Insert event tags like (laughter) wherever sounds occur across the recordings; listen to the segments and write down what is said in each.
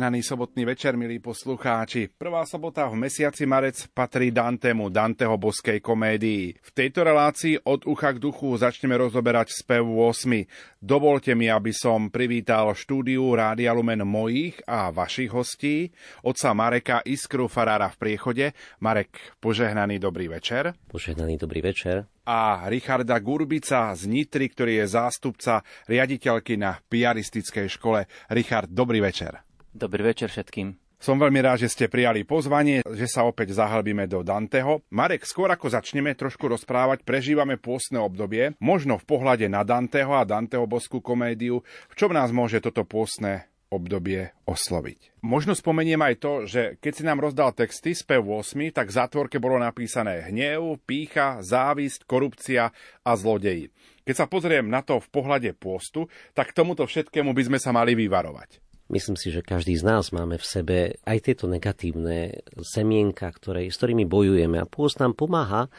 Žehnaný sobotný večer, milí poslucháči. Prvá sobota v mesiaci marec patrí Dantemu, Danteho boskej komédii. V tejto relácii od ucha k duchu začneme rozoberať spev 8. Dovolte mi, aby som privítal štúdiu Rádia Lumen mojich a vašich hostí, otca Mareka Iskru Farára v priechode. Marek, požehnaný dobrý večer. Požehnaný dobrý večer a Richarda Gurbica z Nitry, ktorý je zástupca riaditeľky na piaristickej škole. Richard, dobrý večer. Dobrý večer všetkým. Som veľmi rád, že ste prijali pozvanie, že sa opäť zahlbíme do Danteho. Marek, skôr ako začneme trošku rozprávať, prežívame pôstne obdobie, možno v pohľade na Danteho a Danteho boskú komédiu. V čom nás môže toto pôstne obdobie osloviť. Možno spomeniem aj to, že keď si nám rozdal texty z 8, tak v zátvorke bolo napísané hnev, pícha, závisť, korupcia a zlodeji. Keď sa pozriem na to v pohľade pôstu, tak tomuto všetkému by sme sa mali vyvarovať. Myslím si, že každý z nás máme v sebe aj tieto negatívne semienka, ktoré, s ktorými bojujeme. A pôst nám pomáha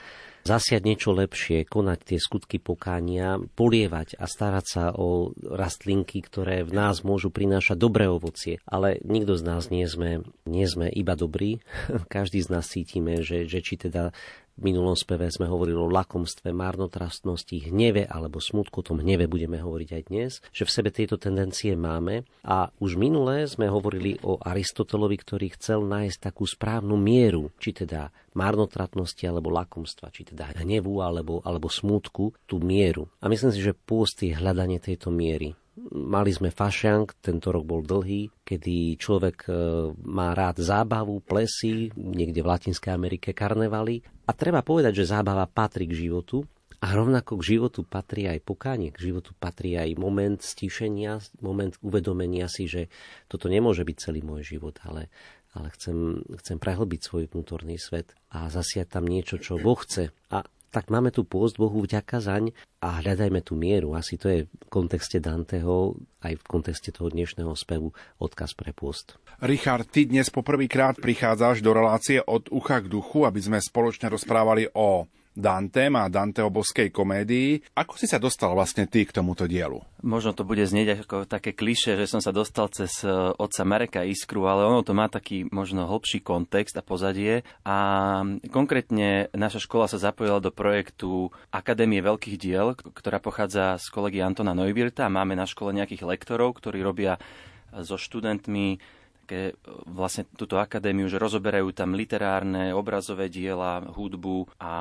zasiať niečo lepšie, konať tie skutky pokánia, polievať a starať sa o rastlinky, ktoré v nás môžu prinášať dobré ovocie. Ale nikto z nás nie sme, nie sme iba dobrí. (laughs) Každý z nás cítime, že, že či teda minulom speve sme hovorili o lakomstve, marnotrastnosti, hneve alebo smutku, o tom hneve budeme hovoriť aj dnes, že v sebe tieto tendencie máme. A už minulé sme hovorili o Aristotelovi, ktorý chcel nájsť takú správnu mieru, či teda marnotratnosti alebo lakomstva, či teda hnevu alebo, alebo smútku, tú mieru. A myslím si, že pôst je hľadanie tejto miery. Mali sme fašiang, tento rok bol dlhý, kedy človek e, má rád zábavu, plesy, niekde v Latinskej Amerike karnevaly. A treba povedať, že zábava patrí k životu, a rovnako k životu patrí aj pokánie, k životu patrí aj moment stíšenia, moment uvedomenia si, že toto nemôže byť celý môj život, ale, ale chcem, chcem prehlbiť svoj vnútorný svet a zasiať tam niečo, čo Boh chce. A tak máme tu pôst Bohu vďaka zaň a hľadajme tú mieru. Asi to je v kontexte Danteho, aj v kontexte toho dnešného spevu odkaz pre pôst. Richard, ty dnes poprvýkrát prichádzaš do relácie od ucha k duchu, aby sme spoločne rozprávali o Dantem a Danteho boskej komédii. Ako si sa dostal vlastne ty k tomuto dielu? Možno to bude znieť ako také kliše, že som sa dostal cez e, otca Mareka Iskru, ale ono to má taký možno hlbší kontext a pozadie. A konkrétne naša škola sa zapojila do projektu Akadémie veľkých diel, ktorá pochádza z kolegy Antona Neuwirta. Máme na škole nejakých lektorov, ktorí robia so študentmi také vlastne túto akadémiu, že rozoberajú tam literárne, obrazové diela, hudbu a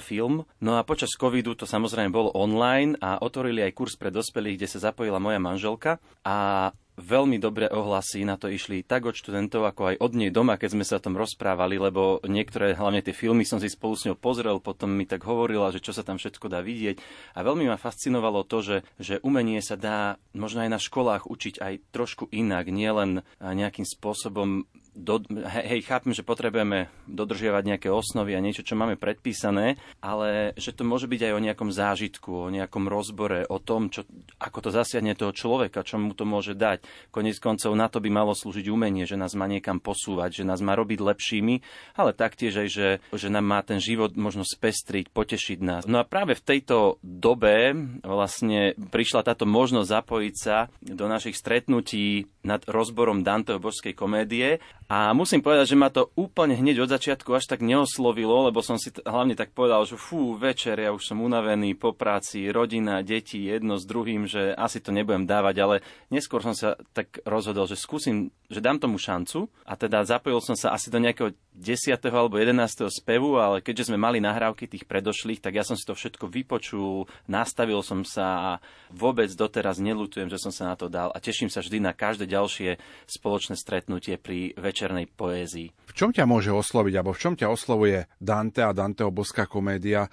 film. No a počas covidu to samozrejme bolo online a otvorili aj kurz pre dospelých, kde sa zapojila moja manželka a veľmi dobré ohlasy na to išli tak od študentov, ako aj od nej doma, keď sme sa o tom rozprávali, lebo niektoré, hlavne tie filmy som si spolu s ňou pozrel, potom mi tak hovorila, že čo sa tam všetko dá vidieť. A veľmi ma fascinovalo to, že, že umenie sa dá možno aj na školách učiť aj trošku inak, nielen nejakým spôsobom do, hej, chápem, že potrebujeme dodržiavať nejaké osnovy a niečo, čo máme predpísané, ale že to môže byť aj o nejakom zážitku, o nejakom rozbore, o tom, čo, ako to zasiahne toho človeka, čo mu to môže dať. Konec koncov na to by malo slúžiť umenie, že nás má niekam posúvať, že nás má robiť lepšími, ale taktiež aj, že, že nám má ten život možno spestriť, potešiť nás. No a práve v tejto dobe vlastne prišla táto možnosť zapojiť sa do našich stretnutí nad rozborom Danteho božskej komédie a musím povedať, že ma to úplne hneď od začiatku až tak neoslovilo, lebo som si t- hlavne tak povedal, že fú, večer, ja už som unavený po práci, rodina, deti, jedno s druhým, že asi to nebudem dávať, ale neskôr som sa tak rozhodol, že skúsim, že dám tomu šancu. A teda zapojil som sa asi do nejakého 10. alebo 11. spevu, ale keďže sme mali nahrávky tých predošlých, tak ja som si to všetko vypočul, nastavil som sa a vôbec doteraz nelutujem, že som sa na to dal a teším sa vždy na každé ďalšie spoločné stretnutie pri večernej poézii. V čom ťa môže osloviť, alebo v čom ťa oslovuje Dante a Danteho boská komédia?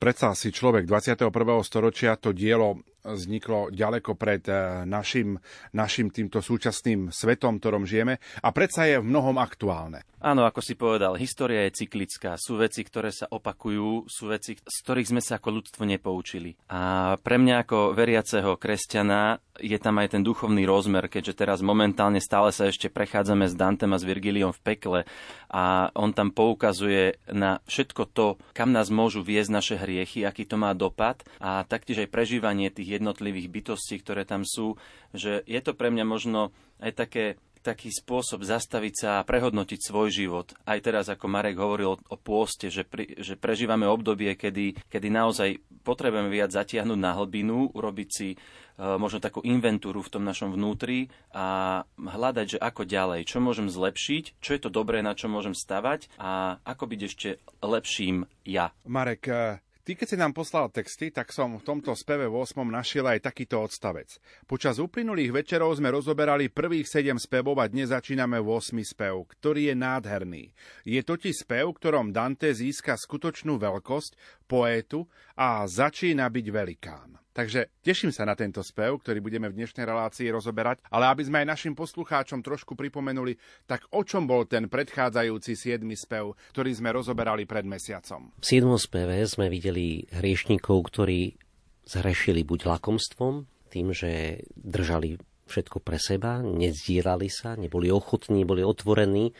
Predsa si človek 21. storočia to dielo vzniklo ďaleko pred eh, našim, našim týmto súčasným svetom, ktorom žijeme a predsa je v mnohom aktuálne. Áno, ako si povedal, história je cyklická. Sú veci, ktoré sa opakujú, sú veci, z ktorých sme sa ako ľudstvo nepoučili. A pre mňa ako veriaceho kresťana je tam aj ten duchovný rozmer, keďže teraz momentálne stále sa ešte prechádzame s Dantem a s Virgiliom v pekle a on tam poukazuje na všetko to, kam nás môžu viesť naše hriechy, aký to má dopad a taktiež aj prežívanie tých jednotlivých bytostí, ktoré tam sú, že je to pre mňa možno aj také taký spôsob zastaviť sa a prehodnotiť svoj život. Aj teraz, ako Marek hovoril o, o pôste, že, pri, že prežívame obdobie, kedy, kedy naozaj potrebujeme viac zatiahnuť na hlbinu, urobiť si E, možno takú inventúru v tom našom vnútri a hľadať, že ako ďalej, čo môžem zlepšiť, čo je to dobré, na čo môžem stavať a ako byť ešte lepším ja. Marek, e, Ty, keď si nám poslal texty, tak som v tomto speve v 8. našiel aj takýto odstavec. Počas uplynulých večerov sme rozoberali prvých 7 spevov a dnes začíname 8. spev, ktorý je nádherný. Je totiž spev, ktorom Dante získa skutočnú veľkosť, poétu a začína byť velikán. Takže teším sa na tento spev, ktorý budeme v dnešnej relácii rozoberať, ale aby sme aj našim poslucháčom trošku pripomenuli, tak o čom bol ten predchádzajúci 7. spev, ktorý sme rozoberali pred mesiacom? V 7. speve sme videli hriešnikov, ktorí zhrešili buď lakomstvom, tým, že držali všetko pre seba, nezdielali sa, neboli ochotní, boli otvorení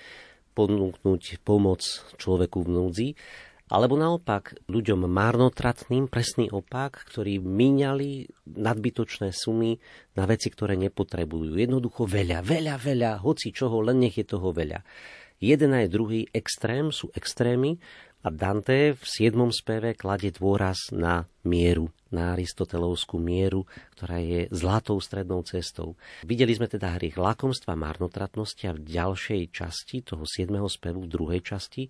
ponúknuť pomoc človeku v núdzi alebo naopak ľuďom marnotratným, presný opak, ktorí míňali nadbytočné sumy na veci, ktoré nepotrebujú. Jednoducho veľa, veľa, veľa, hoci čoho, len nech je toho veľa. Jeden aj druhý extrém sú extrémy a Dante v 7. speve kladie dôraz na mieru, na aristotelovskú mieru, ktorá je zlatou strednou cestou. Videli sme teda hriech lakomstva, marnotratnosti a v ďalšej časti toho 7. spevu, v druhej časti,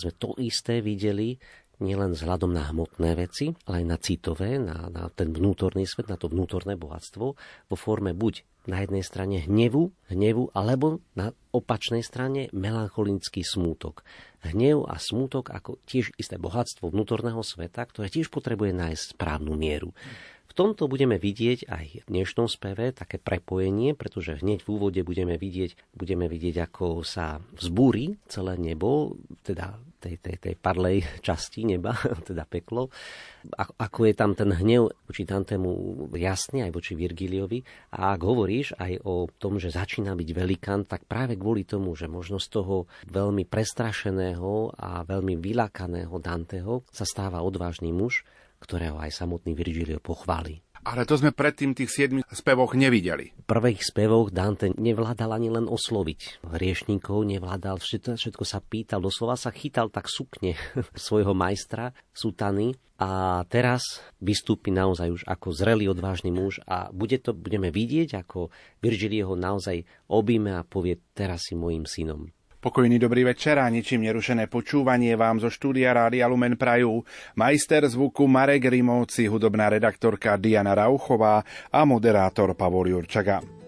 sme to isté videli nielen vzhľadom na hmotné veci, ale aj na citové, na, na ten vnútorný svet, na to vnútorné bohatstvo, vo forme buď na jednej strane hnevu, hnevu, alebo na opačnej strane melancholický smútok. Hnev a smútok ako tiež isté bohatstvo vnútorného sveta, ktoré tiež potrebuje nájsť správnu mieru. V tomto budeme vidieť aj v dnešnom speve také prepojenie, pretože hneď v úvode budeme vidieť, budeme vidieť ako sa vzbúri celé nebo, teda tej, tej, tej parlej (laughs) časti neba, (laughs) teda peklo. Ako je tam ten hnev voči Dantemu jasný, aj voči Virgiliovi. A ak hovoríš aj o tom, že začína byť velikán, tak práve kvôli tomu, že možno z toho veľmi prestrašeného a veľmi vylakaného Danteho sa stáva odvážny muž, ktorého aj samotný Virgilio pochváli. Ale to sme predtým tých siedmých spevoch nevideli. V prvých spevoch Dante nevládal ani len osloviť. Hriešníkov nevládal, všetko, všetko sa pýtal, doslova sa chytal tak sukne (laughs) svojho majstra, sutany. A teraz vystúpi naozaj už ako zrelý, odvážny muž a bude to, budeme vidieť, ako Virgilio ho naozaj objíme a povie, teraz si mojim synom. Pokojný dobrý večer a ničím nerušené počúvanie vám zo štúdia Rádia Lumen Prajú. Majster zvuku Marek Rimovci, hudobná redaktorka Diana Rauchová a moderátor Pavol Jurčaga.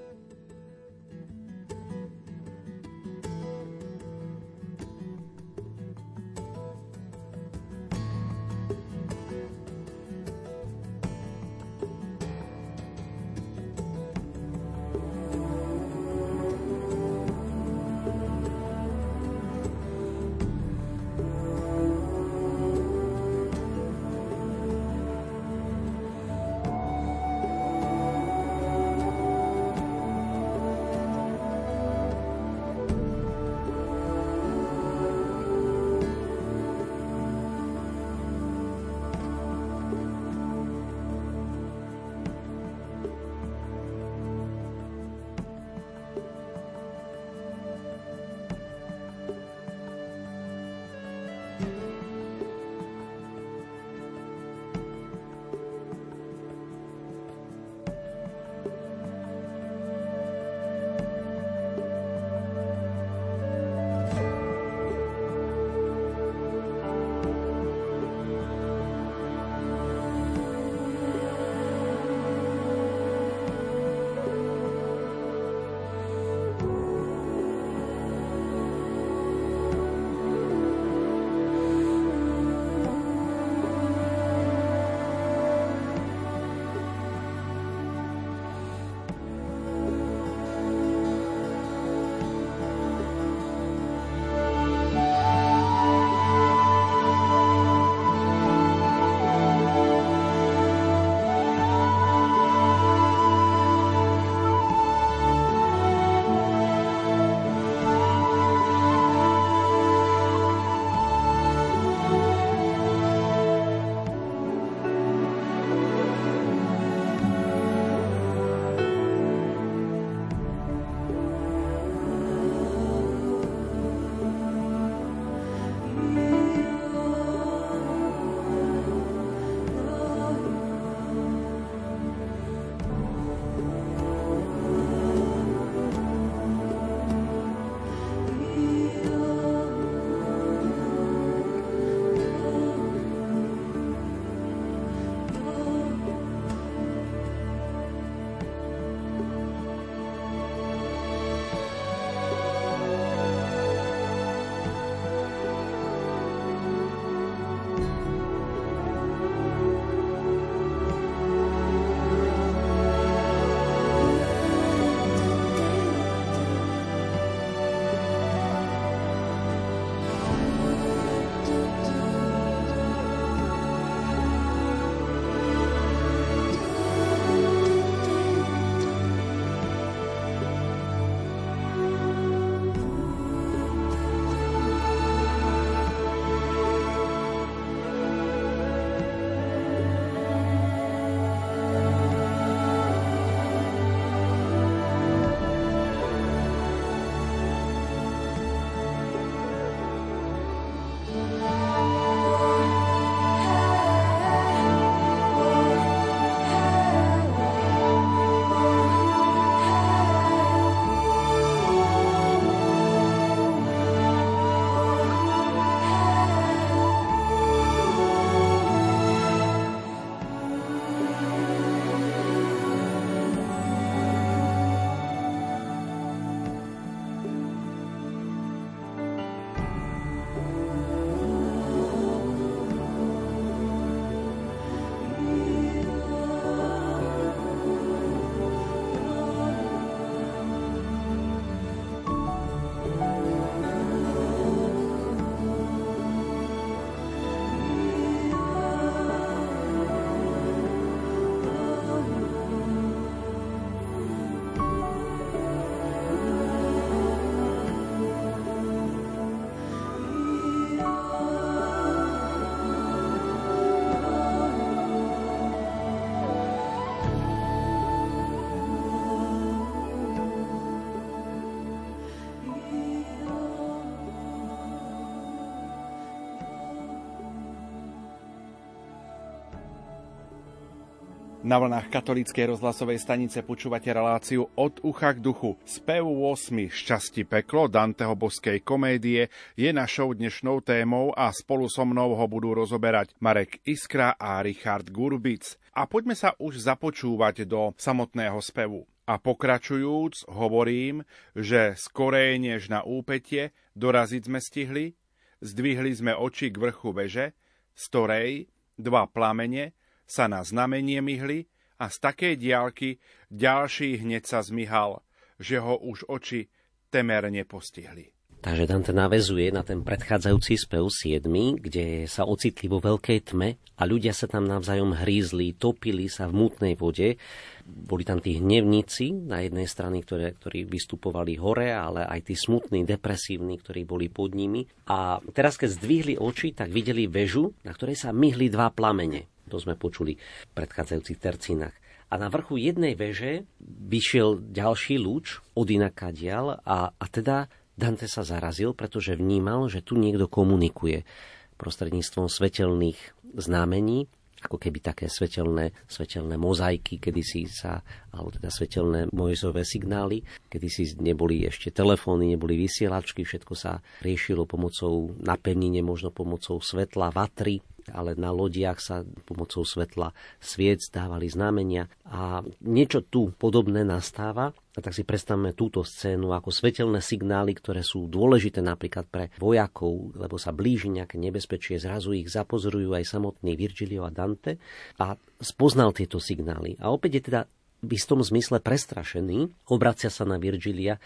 Na vlnách katolíckej rozhlasovej stanice počúvate reláciu Od ucha k duchu. Spev 8 Šťastí peklo Danteho boskej komédie je našou dnešnou témou a spolu so mnou ho budú rozoberať Marek Iskra a Richard Gurbic. A poďme sa už započúvať do samotného spevu. A pokračujúc, hovorím, že skorej než na úpetie doraziť sme stihli, zdvihli sme oči k vrchu veže, z ktorej dva plamene sa na znamenie myhli a z takej diálky ďalší hneď sa zmihal, že ho už oči temerne postihli. Takže Dante navezuje na ten predchádzajúci spev 7, kde sa ocitli vo veľkej tme a ľudia sa tam navzájom hrízli, topili sa v mutnej vode. Boli tam tí hnevníci na jednej strane, ktoré, ktorí vystupovali hore, ale aj tí smutní, depresívni, ktorí boli pod nimi. A teraz, keď zdvihli oči, tak videli väžu, na ktorej sa myhli dva plamene. To sme počuli v predchádzajúcich tercínach. A na vrchu jednej veže vyšiel ďalší lúč od inakadial a, a teda Dante sa zarazil, pretože vnímal, že tu niekto komunikuje prostredníctvom svetelných znamení, ako keby také svetelné, svetelné mozaiky, kedy si sa, alebo teda svetelné mojzové signály, kedy si neboli ešte telefóny, neboli vysielačky, všetko sa riešilo pomocou napevnenie, možno pomocou svetla, vatry, ale na lodiach sa pomocou svetla sviec dávali znamenia a niečo tu podobné nastáva. A tak si predstavme túto scénu ako svetelné signály, ktoré sú dôležité napríklad pre vojakov, lebo sa blíži nejaké nebezpečie, zrazu ich zapozorujú aj samotný Virgilio a Dante a spoznal tieto signály. A opäť je teda v istom zmysle prestrašený, obracia sa na Virgilia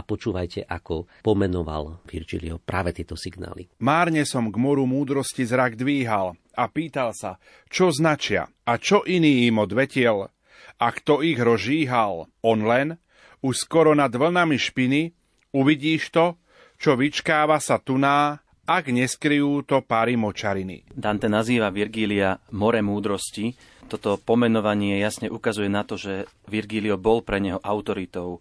a počúvajte, ako pomenoval Virgilio práve tieto signály. Márne som k moru múdrosti zrak dvíhal a pýtal sa, čo značia a čo iný im odvetiel. A kto ich rožíhal, on len, už skoro nad vlnami špiny, uvidíš to, čo vyčkáva sa tuná, ak neskryjú to páry močariny. Dante nazýva Virgília more múdrosti. Toto pomenovanie jasne ukazuje na to, že Virgílio bol pre neho autoritou,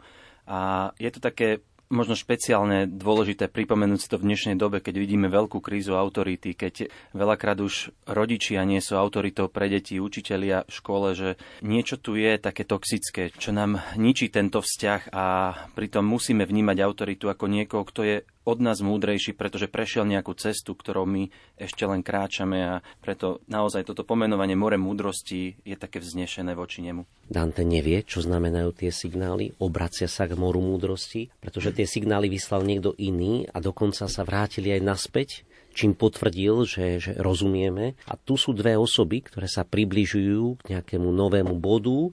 a je to také možno špeciálne dôležité pripomenúť si to v dnešnej dobe, keď vidíme veľkú krízu autority, keď veľakrát už rodičia nie sú autoritou pre deti, učitelia v škole, že niečo tu je také toxické, čo nám ničí tento vzťah a pritom musíme vnímať autoritu ako niekoho, kto je od nás múdrejší, pretože prešiel nejakú cestu, ktorou my ešte len kráčame a preto naozaj toto pomenovanie more múdrosti je také vznešené voči nemu. Dante nevie, čo znamenajú tie signály, obracia sa k moru múdrosti, pretože tie signály vyslal niekto iný a dokonca sa vrátili aj naspäť čím potvrdil, že, že rozumieme. A tu sú dve osoby, ktoré sa približujú k nejakému novému bodu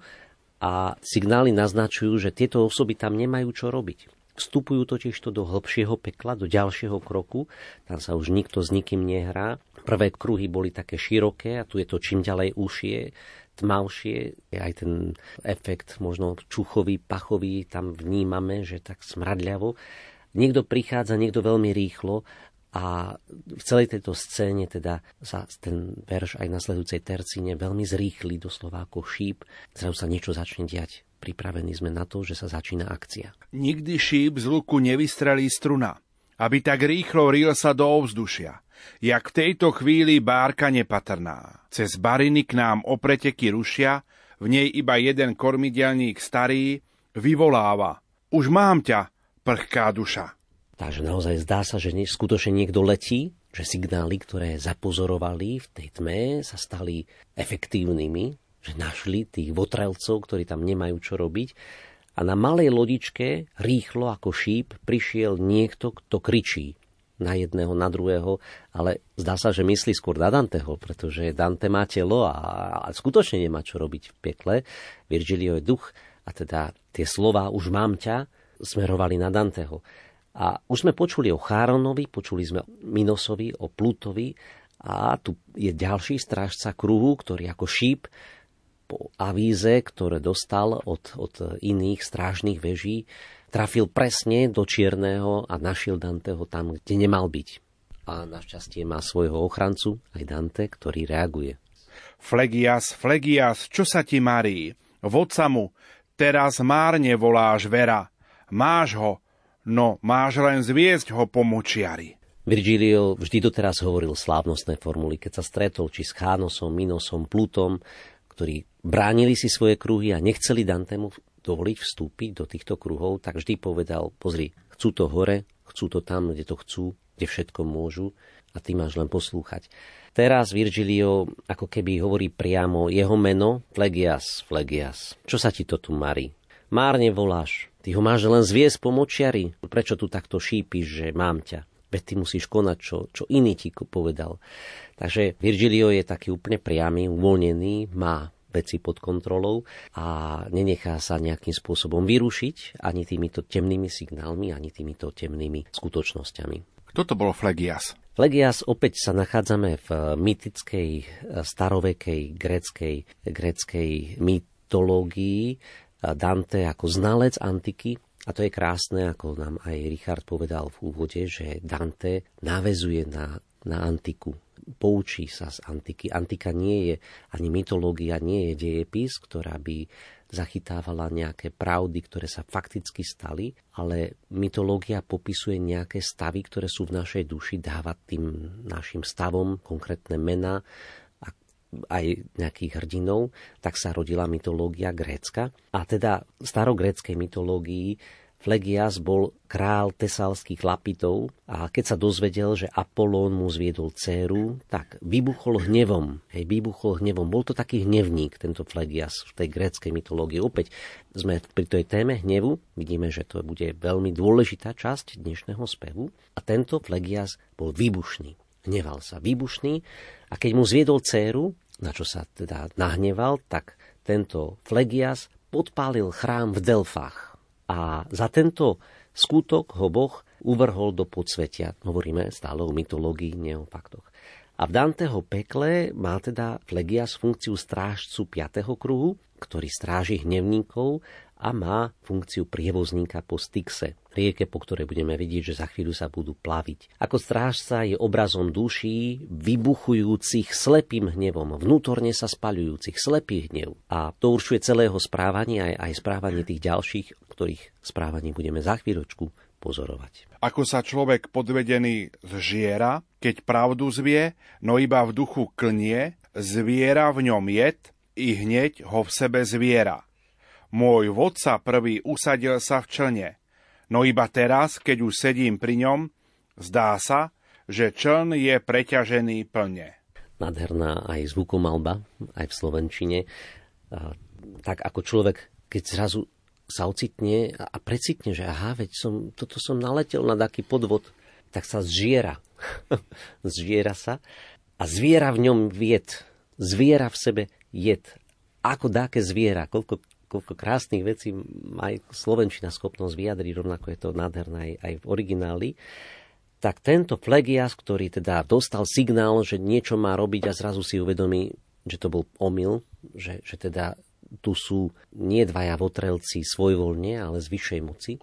a signály naznačujú, že tieto osoby tam nemajú čo robiť. Vstupujú totiž to do hĺbšieho pekla, do ďalšieho kroku. Tam sa už nikto s nikým nehrá. Prvé kruhy boli také široké a tu je to čím ďalej užšie, tmavšie. Aj ten efekt možno čuchový, pachový tam vnímame, že tak smradľavo. Niekto prichádza, niekto veľmi rýchlo a v celej tejto scéne teda sa ten verš aj na sledujúcej tercine veľmi zrýchli, doslova ako šíp. Zrazu sa niečo začne diať pripravení sme na to, že sa začína akcia. Nikdy šíp z luku nevystrelí struna, aby tak rýchlo ril sa do ovzdušia, jak v tejto chvíli bárka nepatrná. Cez bariny k nám opreteky rušia, v nej iba jeden kormidelník starý vyvoláva. Už mám ťa, prchká duša. Takže naozaj zdá sa, že skutočne niekto letí, že signály, ktoré zapozorovali v tej tme, sa stali efektívnymi, že našli tých votrelcov, ktorí tam nemajú čo robiť. A na malej lodičke, rýchlo ako šíp, prišiel niekto, kto kričí na jedného, na druhého, ale zdá sa, že myslí skôr na Danteho, pretože Dante má telo a, skutočne nemá čo robiť v pekle. Virgilio je duch a teda tie slova už mám ťa smerovali na Danteho. A už sme počuli o Cháronovi, počuli sme o Minosovi, o Plutovi a tu je ďalší strážca kruhu, ktorý ako šíp po avíze, ktoré dostal od, od iných strážnych veží, trafil presne do Čierneho a našiel Danteho tam, kde nemal byť. A našťastie má svojho ochrancu, aj Dante, ktorý reaguje. Flegias, Flegias, čo sa ti marí? Vodca mu, teraz márne voláš Vera. Máš ho, no máš len zviezť ho po močiari. Virgilio vždy doteraz hovoril slávnostné formuly, keď sa stretol či s Chánosom, Minosom, Plutom, ktorí bránili si svoje kruhy a nechceli Dantemu dovoliť vstúpiť do týchto kruhov, tak vždy povedal, pozri, chcú to hore, chcú to tam, kde to chcú, kde všetko môžu a ty máš len poslúchať. Teraz Virgilio ako keby hovorí priamo jeho meno Flegias, Flegias. Čo sa ti to tu marí? Márne voláš, ty ho máš len zviesť po močiari. Prečo tu takto šípiš, že mám ťa? Veď ty musíš konať, čo, čo iný ti povedal. Takže Virgilio je taký úplne priamy, uvoľnený, má veci pod kontrolou a nenechá sa nejakým spôsobom vyrušiť ani týmito temnými signálmi, ani týmito temnými skutočnosťami. Kto to bol Flegias? Flegias opäť sa nachádzame v mytickej, starovekej, gréckej, gréckej mytológii. Dante ako znalec antiky, a to je krásne, ako nám aj Richard povedal v úvode, že Dante navezuje na, na antiku. Poučí sa z antiky. Antika nie je, ani mytológia nie je dejepis, ktorá by zachytávala nejaké pravdy, ktoré sa fakticky stali, ale mytológia popisuje nejaké stavy, ktoré sú v našej duši, dáva tým našim stavom konkrétne mená, aj nejakých hrdinov, tak sa rodila mytológia grécka. A teda v starogréckej mytológii Flegias bol král tesalských lapitov a keď sa dozvedel, že Apolón mu zviedol dceru, tak vybuchol hnevom. Hej, vybuchol hnevom. Bol to taký hnevník, tento Flegias v tej gréckej mytológii. Opäť sme pri tej téme hnevu. Vidíme, že to bude veľmi dôležitá časť dnešného spevu. A tento Flegias bol výbušný. Hneval sa výbušný a keď mu zviedol dceru, na čo sa teda nahneval, tak tento Flegias podpálil chrám v Delfách. A za tento skutok ho Boh uvrhol do podsvetia. Hovoríme stále o mytológii, nie o faktoch. A v Danteho pekle má teda Flegias funkciu strážcu 5. kruhu, ktorý stráži hnevníkov a má funkciu prievozníka po Styxe, rieke, po ktorej budeme vidieť, že za chvíľu sa budú plaviť. Ako strážca je obrazom duší vybuchujúcich slepým hnevom, vnútorne sa spaľujúcich slepý hnev. A to určuje celého správania aj, aj správanie tých ďalších, ktorých správanie budeme za chvíľočku pozorovať. Ako sa človek podvedený zžiera, keď pravdu zvie, no iba v duchu klnie, zviera v ňom jed i hneď ho v sebe zviera. Môj vodca prvý usadil sa v člne, no iba teraz, keď už sedím pri ňom, zdá sa, že čln je preťažený plne. Nádherná aj zvukomalba, aj v Slovenčine. Tak ako človek, keď zrazu sa ocitne a precitne, že aha, veď som, toto som naletel na taký podvod, tak sa zžiera. (laughs) zžiera sa a zviera v ňom vied. Zviera v sebe jed. Ako dáke zviera, koľko koľko krásnych vecí aj Slovenčina schopnosť vyjadriť, rovnako je to nádherné aj, aj v origináli, tak tento Flegias, ktorý teda dostal signál, že niečo má robiť a zrazu si uvedomí, že to bol omyl, že, že teda tu sú nie dvaja votrelci svojvoľne, ale z vyššej moci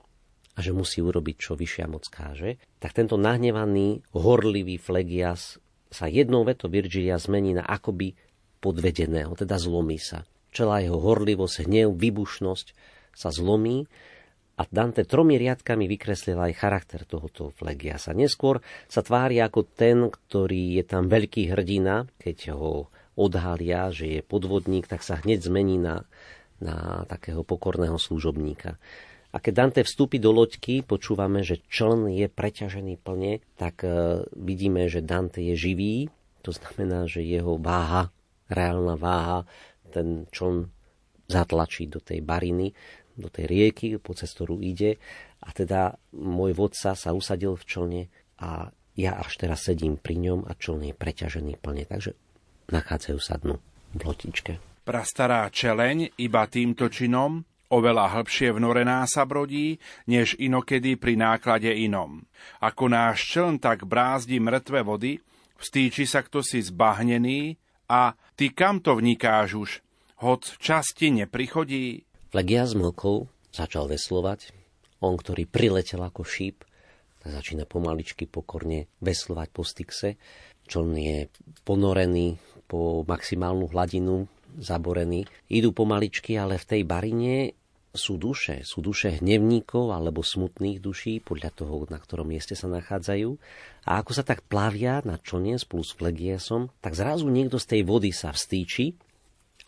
a že musí urobiť, čo vyššia moc káže, tak tento nahnevaný, horlivý Flegias sa jednou vetou Virgilia zmení na akoby podvedeného, teda zlomí sa čelá jeho horlivosť, hnev, vybušnosť sa zlomí a Dante tromi riadkami vykreslil aj charakter tohoto Flegiasa. Neskôr sa tvári ako ten, ktorý je tam veľký hrdina, keď ho odhalia, že je podvodník, tak sa hneď zmení na, na takého pokorného služobníka. A keď Dante vstúpi do loďky, počúvame, že čln je preťažený plne, tak e, vidíme, že Dante je živý, to znamená, že jeho váha, reálna váha ten čln zatlačí do tej bariny, do tej rieky, po cez ktorú ide. A teda môj vodca sa usadil v člne a ja až teraz sedím pri ňom a čln je preťažený plne. Takže nachádzajú sa dnu v lotičke. Prastará čeleň iba týmto činom oveľa hĺbšie vnorená sa brodí, než inokedy pri náklade inom. Ako náš čln tak brázdi mŕtve vody, vstýči sa kto si zbahnený a ty kam to vnikáš už? Hoď časti neprichodí? Legia zmlkol, začal veslovať. On, ktorý priletel ako šíp, začína pomaličky pokorne veslovať po stykse. Čln je ponorený po maximálnu hladinu, zaborený. Idú pomaličky, ale v tej barine sú duše. Sú duše hnevníkov alebo smutných duší, podľa toho, na ktorom mieste sa nachádzajú. A ako sa tak plavia na člne spolu s Flegiesom, tak zrazu niekto z tej vody sa vstýči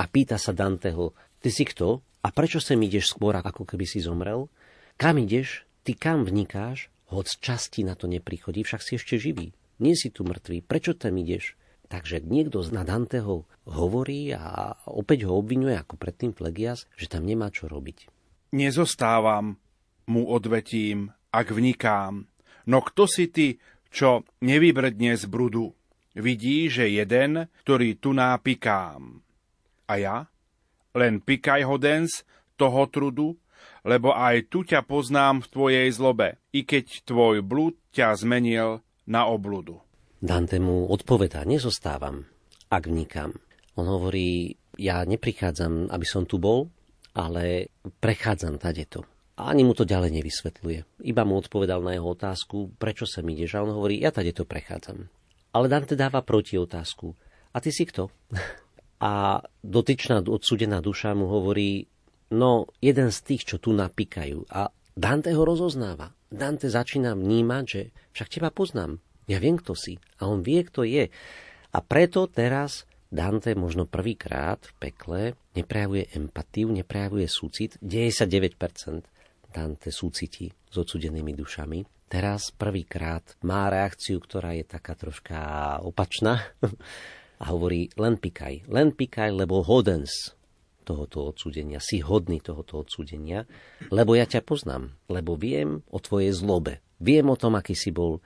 a pýta sa Danteho, ty si kto a prečo sem ideš skôr, ako keby si zomrel? Kam ideš? Ty kam vnikáš? Hoď z časti na to neprichodí, však si ešte živý. Nie si tu mŕtvý, prečo tam ideš? Takže niekto na Danteho hovorí a opäť ho obvinuje ako predtým Plegias, že tam nemá čo robiť. Nezostávam, mu odvetím, ak vnikám. No kto si ty, čo nevybredne z brudu? Vidí, že jeden, ktorý tu nápikám. A ja? Len pikaj hodens toho trudu, lebo aj tu ťa poznám v tvojej zlobe, i keď tvoj blúd ťa zmenil na obludu. Dante mu odpovedá, nezostávam, ak vnikám. On hovorí, ja neprichádzam, aby som tu bol, ale prechádzam tadeto. A ani mu to ďalej nevysvetľuje. Iba mu odpovedal na jeho otázku, prečo sa mi ideš. A on hovorí, ja tadeto prechádzam. Ale Dante dáva proti otázku. A ty si kto? (laughs) A dotyčná odsudená duša mu hovorí, no jeden z tých, čo tu napíkajú. A Dante ho rozoznáva. Dante začína vnímať, že však teba poznám. Ja viem, kto si. A on vie, kto je. A preto teraz Dante možno prvýkrát v pekle neprejavuje empatiu, neprejavuje súcit. 99% Dante súcití s odsudenými dušami. Teraz prvýkrát má reakciu, ktorá je taká troška opačná (laughs) a hovorí len pikaj, len pikaj, lebo hodens tohoto odsúdenia, si hodný tohoto odsúdenia, lebo ja ťa poznám, lebo viem o tvojej zlobe. Viem o tom, aký si bol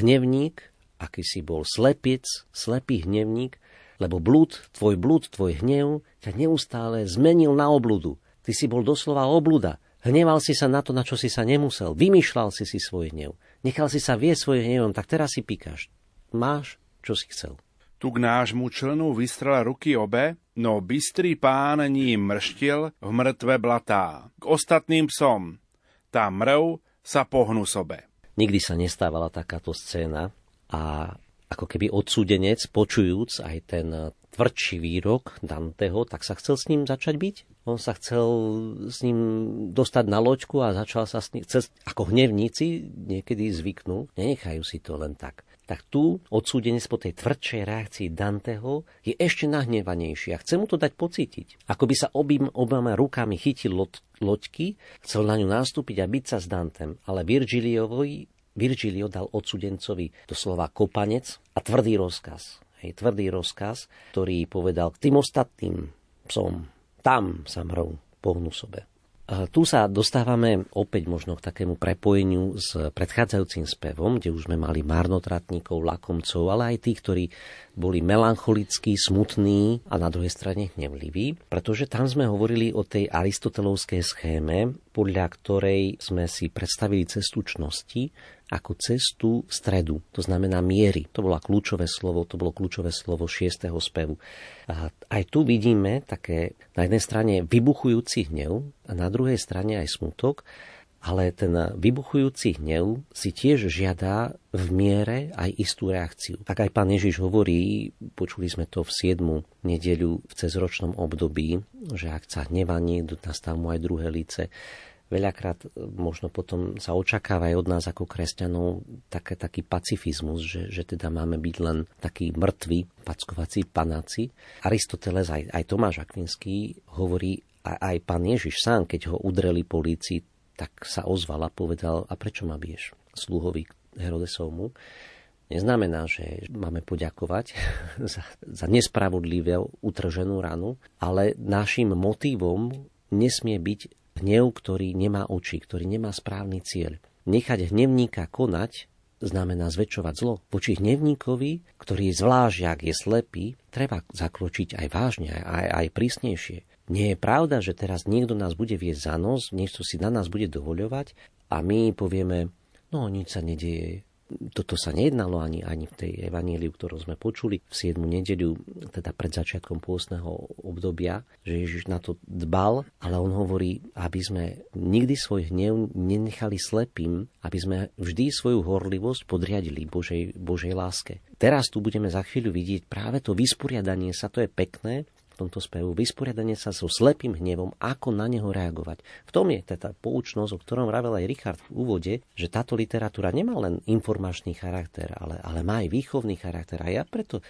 hnevník, aký si bol slepic, slepý hnevník, lebo blúd, tvoj blúd, tvoj hnev ťa neustále zmenil na obludu. Ty si bol doslova obluda. Hneval si sa na to, na čo si sa nemusel. Vymýšľal si si svoj hnev. Nechal si sa vie svoj hnevom, tak teraz si píkaš. Máš, čo si chcel. Tu k nášmu člnu vystrel ruky obe, no bystrý pán ním mrštil v mŕtve blatá. K ostatným psom, tá mrv sa pohnu sobe. Nikdy sa nestávala takáto scéna a ako keby odsúdenec, počujúc aj ten tvrdší výrok Danteho, tak sa chcel s ním začať byť. On sa chcel s ním dostať na loďku a začal sa s ním, chcel, ako hnevníci niekedy zvyknú, nenechajú si to len tak tak tu odsúdenec po tej tvrdšej reakcii Danteho je ešte nahnevanejší a chce mu to dať pocítiť. Ako by sa obým, obama rukami chytil loď, loďky, chcel na ňu nastúpiť a byť sa s Dantem, ale Virgiliovi, Virgilio dal odsudencovi doslova kopanec a tvrdý rozkaz. Hej, tvrdý rozkaz, ktorý povedal k tým ostatným psom, tam sa mrou, pohnú sobe. Tu sa dostávame opäť možno k takému prepojeniu s predchádzajúcim spevom, kde už sme mali marnotratníkov, lakomcov, ale aj tí, ktorí boli melancholickí, smutní a na druhej strane hnevliví, pretože tam sme hovorili o tej aristotelovskej schéme, podľa ktorej sme si predstavili cestu čnosti ako cestu stredu, to znamená miery. To bolo kľúčové slovo, to bolo kľúčové slovo šiestého spevu. A aj tu vidíme také na jednej strane vybuchujúci hnev a na druhej strane aj smutok, ale ten vybuchujúci hnev si tiež žiada v miere aj istú reakciu. Ak aj pán Ježiš hovorí, počuli sme to v 7. nedeľu v cezročnom období, že ak sa hnevá niekto, nastav mu aj druhé lice, veľakrát možno potom sa očakáva aj od nás ako kresťanov také, taký pacifizmus, že, že teda máme byť len takí mŕtvi, packovací panáci. Aristoteles, aj, aj Tomáš Akvinský hovorí, aj, aj pán Ježiš sám, keď ho udreli polícii, tak sa ozval a povedal, a prečo ma biješ, sluhovi Herodesovmu. Neznamená, že máme poďakovať (laughs) za, za nespravodlivé utrženú ranu, ale našim motívom nesmie byť hnev, ktorý nemá oči, ktorý nemá správny cieľ. Nechať hnevníka konať znamená zväčšovať zlo. Voči hnevníkovi, ktorý zvlášť, ak je slepý, treba zakročiť aj vážne, aj, aj prísnejšie. Nie je pravda, že teraz niekto nás bude viesť za nos, niekto si na nás bude dovoľovať a my povieme, no nič sa nedieje, toto sa nejednalo ani, ani v tej evaníliu, ktorú sme počuli v 7. nedeľu, teda pred začiatkom pôstneho obdobia, že Ježiš na to dbal, ale on hovorí, aby sme nikdy svoj hnev nenechali slepým, aby sme vždy svoju horlivosť podriadili Božej, Božej láske. Teraz tu budeme za chvíľu vidieť práve to vysporiadanie sa, to je pekné, tomto spevu, vysporiadanie sa so slepým hnevom, ako na neho reagovať. V tom je teda poučnosť, o ktorom vravel aj Richard v úvode, že táto literatúra nemá len informačný charakter, ale, ale má aj výchovný charakter. A ja preto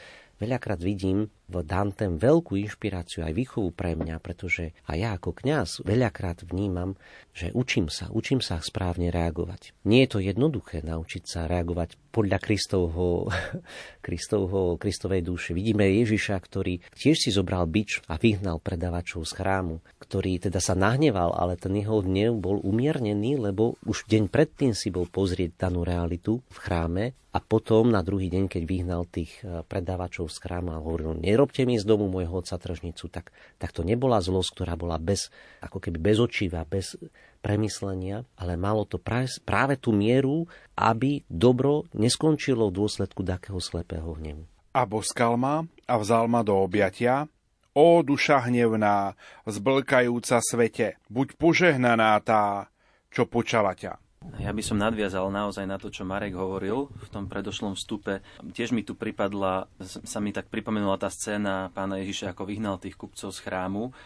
veľakrát vidím v Dantem veľkú inšpiráciu aj výchovu pre mňa, pretože aj ja ako kňaz veľakrát vnímam, že učím sa, učím sa správne reagovať. Nie je to jednoduché naučiť sa reagovať podľa Kristovho, (laughs) Kristovho, Kristovej duše. Vidíme Ježiša, ktorý tiež si zobral bič a vyhnal predavačov z chrámu, ktorý teda sa nahneval, ale ten jeho hnev bol umiernený, lebo už deň predtým si bol pozrieť danú realitu v chráme a potom na druhý deň, keď vyhnal tých eh, predávačov z chrámu a hovoril, nerobte mi z domu môjho otca tržnicu, tak, tak to nebola zlosť, ktorá bola bez, ako keby bez očíva, bez premyslenia, ale malo to práve, tú mieru, aby dobro neskončilo v dôsledku takého slepého hnevu. A boskal ma a vzal ma do objatia, Ó duša hnevná, zblkajúca svete, buď požehnaná tá, čo počala ťa. Ja by som nadviazal naozaj na to, čo Marek hovoril v tom predošlom vstupe. Tiež mi tu pripadla, sa mi tak pripomenula tá scéna pána Ježiša, ako vyhnal tých kupcov z chrámu.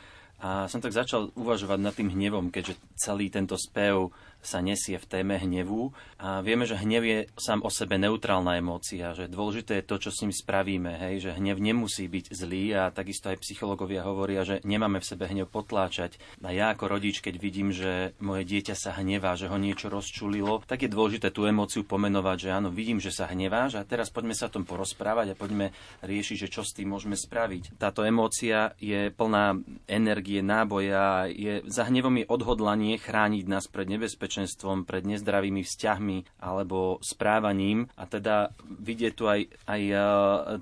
A som tak začal uvažovať nad tým hnevom, keďže celý tento spev sa nesie v téme hnevu. A vieme, že hnev je sám o sebe neutrálna emócia, že dôležité je to, čo s ním spravíme, hej, že hnev nemusí byť zlý a takisto aj psychológovia hovoria, že nemáme v sebe hnev potláčať. A ja ako rodič, keď vidím, že moje dieťa sa hnevá, že ho niečo rozčulilo, tak je dôležité tú emóciu pomenovať, že áno, vidím, že sa hneváš a teraz poďme sa o tom porozprávať a poďme riešiť, že čo s tým môžeme spraviť. Táto emócia je plná energie, náboja, je, za hnevom je odhodlanie chrániť nás pred nebezpečným nebezpečenstvom, pred nezdravými vzťahmi alebo správaním. A teda vidie tu aj, aj e,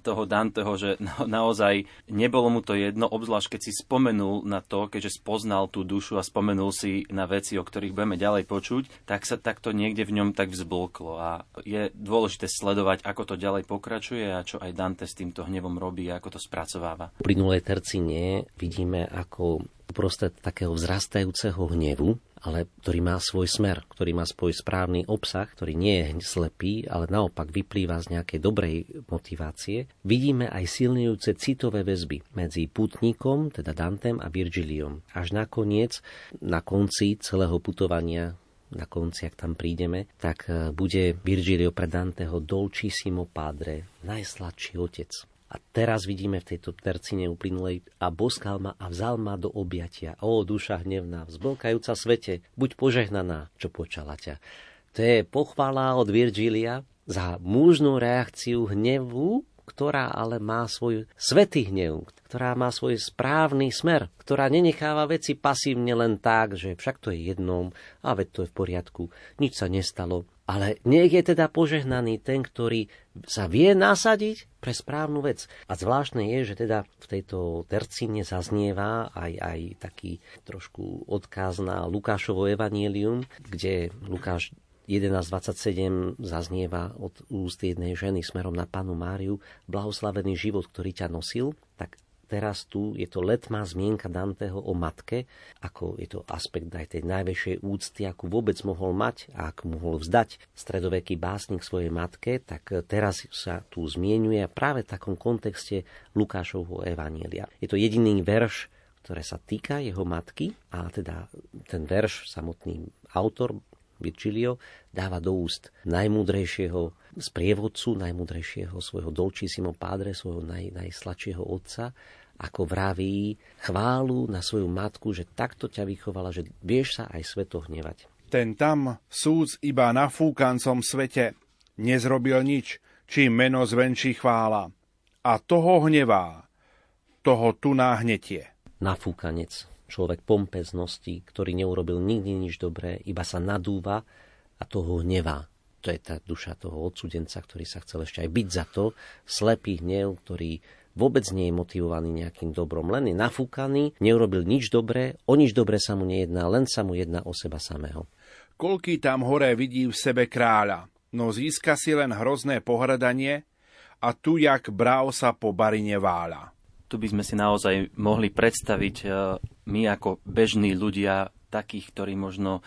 toho Danteho, že naozaj nebolo mu to jedno, obzvlášť keď si spomenul na to, keďže spoznal tú dušu a spomenul si na veci, o ktorých budeme ďalej počuť, tak sa takto niekde v ňom tak vzblklo. A je dôležité sledovať, ako to ďalej pokračuje a čo aj Dante s týmto hnevom robí a ako to spracováva. V plynulej tercine vidíme, ako uprostred takého vzrastajúceho hnevu ale ktorý má svoj smer, ktorý má svoj správny obsah, ktorý nie je slepý, ale naopak vyplýva z nejakej dobrej motivácie, vidíme aj silnejúce citové väzby medzi putníkom, teda Dantem a Virgiliom. Až nakoniec, na konci celého putovania na konci, ak tam prídeme, tak eh, bude Virgilio pre Danteho Dolcissimo Padre, najsladší otec. A teraz vidíme v tejto tercine uplynulej a boskal ma a vzal ma do objatia. O, duša hnevná, vzblkajúca svete, buď požehnaná, čo počala ťa. To je pochvala od Virgilia za mužnú reakciu hnevu, ktorá ale má svoj svetý hnev, ktorá má svoj správny smer, ktorá nenecháva veci pasívne len tak, že však to je jednom a veď to je v poriadku, nič sa nestalo, ale nech je teda požehnaný ten, ktorý sa vie nasadiť pre správnu vec. A zvláštne je, že teda v tejto tercíne zaznieva aj, aj taký trošku odkaz na Lukášovo evanielium, kde Lukáš 11.27 zaznieva od úst jednej ženy smerom na panu Máriu, blahoslavený život, ktorý ťa nosil, tak teraz tu je to letmá zmienka Danteho o matke, ako je to aspekt aj tej najväčšej úcty, akú vôbec mohol mať a ak mohol vzdať stredoveký básnik svojej matke, tak teraz sa tu zmienuje práve v takom kontexte Lukášovho evanielia. Je to jediný verš, ktoré sa týka jeho matky a teda ten verš, samotný autor Virgilio, dáva do úst najmúdrejšieho sprievodcu, najmúdrejšieho svojho Dolčísimo Padre, svojho naj, najsladšieho otca, ako vraví chválu na svoju matku, že takto ťa vychovala, že vieš sa aj sveto hnevať. Ten tam, súd iba na fúkancom svete, nezrobil nič, či meno zvenčí chvála. A toho hnevá, toho tu náhnetie. Nafúkanec, človek pompeznosti, ktorý neurobil nikdy nič dobré, iba sa nadúva a toho hnevá. To je tá duša toho odsudenca, ktorý sa chcel ešte aj byť za to. Slepý hnev, ktorý vôbec nie je motivovaný nejakým dobrom, len je nafúkaný, neurobil nič dobré, o nič dobré sa mu nejedná, len sa mu jedná o seba samého. Koľký tam hore vidí v sebe kráľa, no získa si len hrozné pohradanie a tu jak bráv sa po barine váľa. Tu by sme si naozaj mohli predstaviť e, my ako bežní ľudia, takých, ktorí možno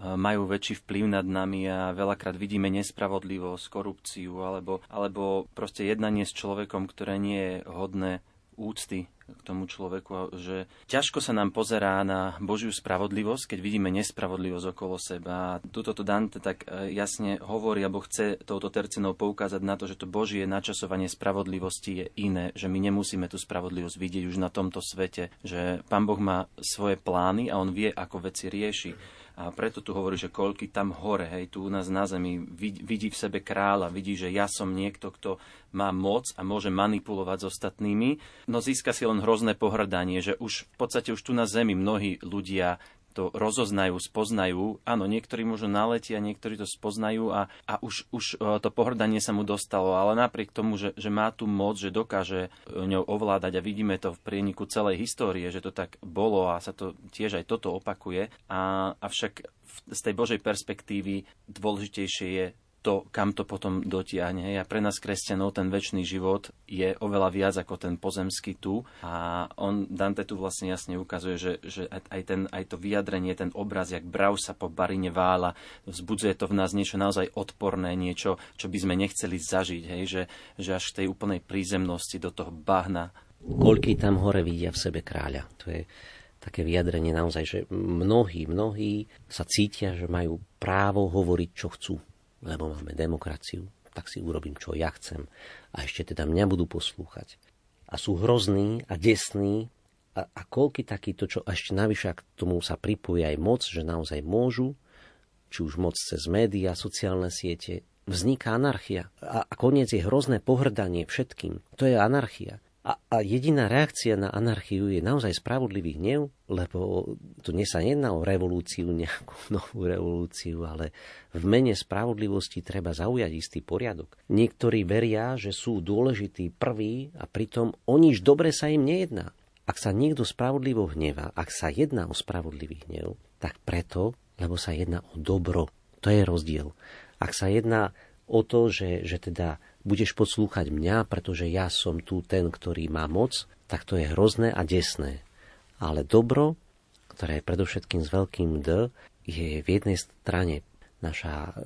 majú väčší vplyv nad nami a veľakrát vidíme nespravodlivosť, korupciu alebo, alebo proste jednanie s človekom, ktoré nie je hodné úcty k tomu človeku, že ťažko sa nám pozerá na Božiu spravodlivosť, keď vidíme nespravodlivosť okolo seba. Tuto to Dante tak e, jasne hovorí, alebo chce touto tercinou poukázať na to, že to Božie načasovanie spravodlivosti je iné, že my nemusíme tú spravodlivosť vidieť už na tomto svete, že Pán Boh má svoje plány a on vie, ako veci rieši. A preto tu hovorí, že koľky tam hore, hej, tu u nás na zemi vidí v sebe kráľa, vidí, že ja som niekto, kto má moc a môže manipulovať s ostatnými, no získa si len hrozné pohrdanie, že už v podstate už tu na zemi mnohí ľudia to rozoznajú, spoznajú. Áno, niektorí možno naletia, niektorí to spoznajú a, a už, už e, to pohrdanie sa mu dostalo, ale napriek tomu, že, že má tu moc, že dokáže e, ňou ovládať a vidíme to v prieniku celej histórie, že to tak bolo a sa to tiež aj toto opakuje. A, avšak z tej Božej perspektívy dôležitejšie je to, kam to potom dotiahne. A pre nás kresťanov ten väčší život je oveľa viac ako ten pozemský tu. A on, Dante tu vlastne jasne ukazuje, že, že aj, ten, aj to vyjadrenie, ten obraz, jak brav sa po barine vála, vzbudzuje to v nás niečo naozaj odporné, niečo, čo by sme nechceli zažiť. Hej? Že, že až v tej úplnej prízemnosti do toho bahna. Koľký tam hore vidia v sebe kráľa. To je také vyjadrenie naozaj, že mnohí, mnohí sa cítia, že majú právo hovoriť, čo chcú lebo máme demokraciu, tak si urobím, čo ja chcem. A ešte teda mňa budú poslúchať. A sú hrozní a desní a, a koľky takýto, čo ešte navyše k tomu sa pripojí aj moc, že naozaj môžu, či už moc cez médiá, sociálne siete, vzniká anarchia. A, a koniec je hrozné pohrdanie všetkým. To je anarchia. A, a jediná reakcia na anarchiu je naozaj spravodlivý hnev, lebo tu nie sa jedná o revolúciu, nejakú (laughs) novú revolúciu, ale v mene spravodlivosti treba zaujať istý poriadok. Niektorí veria, že sú dôležití prví a pritom o nič dobre sa im nejedná. Ak sa niekto spravodlivo hnevá, ak sa jedná o spravodlivý hnev, tak preto, lebo sa jedná o dobro. To je rozdiel. Ak sa jedná o to, že, že teda budeš poslúchať mňa, pretože ja som tu ten, ktorý má moc, tak to je hrozné a desné. Ale dobro, ktoré je predovšetkým s veľkým D, je v jednej strane naša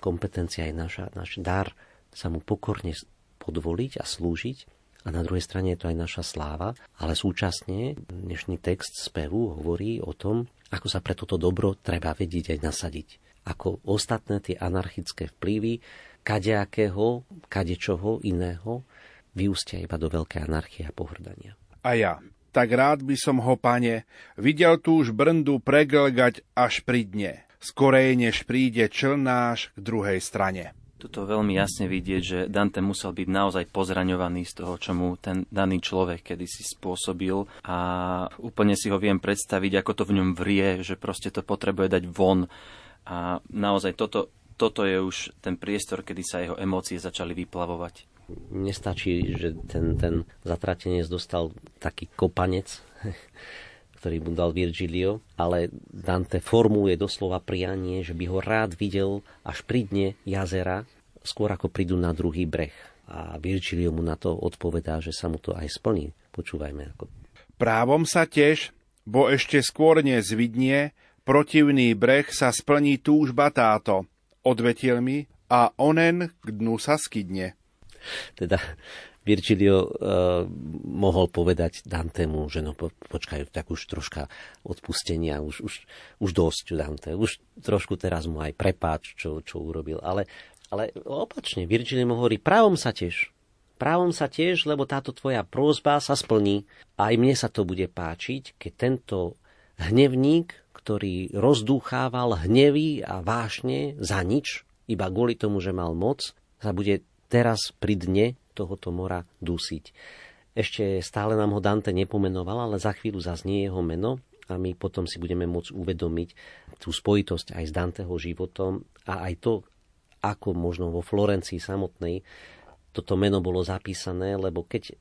kompetencia, je naša, náš dar sa mu pokorne podvoliť a slúžiť a na druhej strane je to aj naša sláva, ale súčasne dnešný text spevu hovorí o tom, ako sa pre toto dobro treba vedieť aj nasadiť. Ako ostatné tie anarchické vplyvy kadejakého, kadečoho iného vyústia iba do veľkej anarchie a pohrdania. A ja, tak rád by som ho, pane, videl tú už brndu preglgať až pri dne, skorej než príde člnáš k druhej strane. Tuto veľmi jasne vidieť, že Dante musel byť naozaj pozraňovaný z toho, čo mu ten daný človek kedysi spôsobil a úplne si ho viem predstaviť, ako to v ňom vrie, že proste to potrebuje dať von a naozaj toto toto je už ten priestor, kedy sa jeho emócie začali vyplavovať. Nestačí, že ten, ten zatratenec dostal taký kopanec, (laughs) ktorý mu dal Virgilio, ale Dante formuluje doslova prianie, že by ho rád videl až pri dne jazera, skôr ako prídu na druhý breh. A Virgilio mu na to odpovedá, že sa mu to aj splní. Počúvajme. Ako... Právom sa tiež, bo ešte skôr nezvidnie, protivný breh sa splní túžba táto – odvetil mi a onen k dnu sa skydne. Teda Virgilio uh, mohol povedať Dantemu, že no po, počkajú, tak už troška odpustenia, už, už, už dosť Dante, už trošku teraz mu aj prepáč, čo, čo urobil. Ale, ale opačne, Virgilio mu hovorí, právom sa tiež, právom sa tiež, lebo táto tvoja prózba sa splní. Aj mne sa to bude páčiť, keď tento hnevník ktorý rozdúchával hnevy a vášne za nič, iba kvôli tomu, že mal moc, sa bude teraz pri dne tohoto mora dusiť. Ešte stále nám ho Dante nepomenoval, ale za chvíľu zaznie jeho meno a my potom si budeme môcť uvedomiť tú spojitosť aj s Danteho životom a aj to, ako možno vo Florencii samotnej toto meno bolo zapísané, lebo keď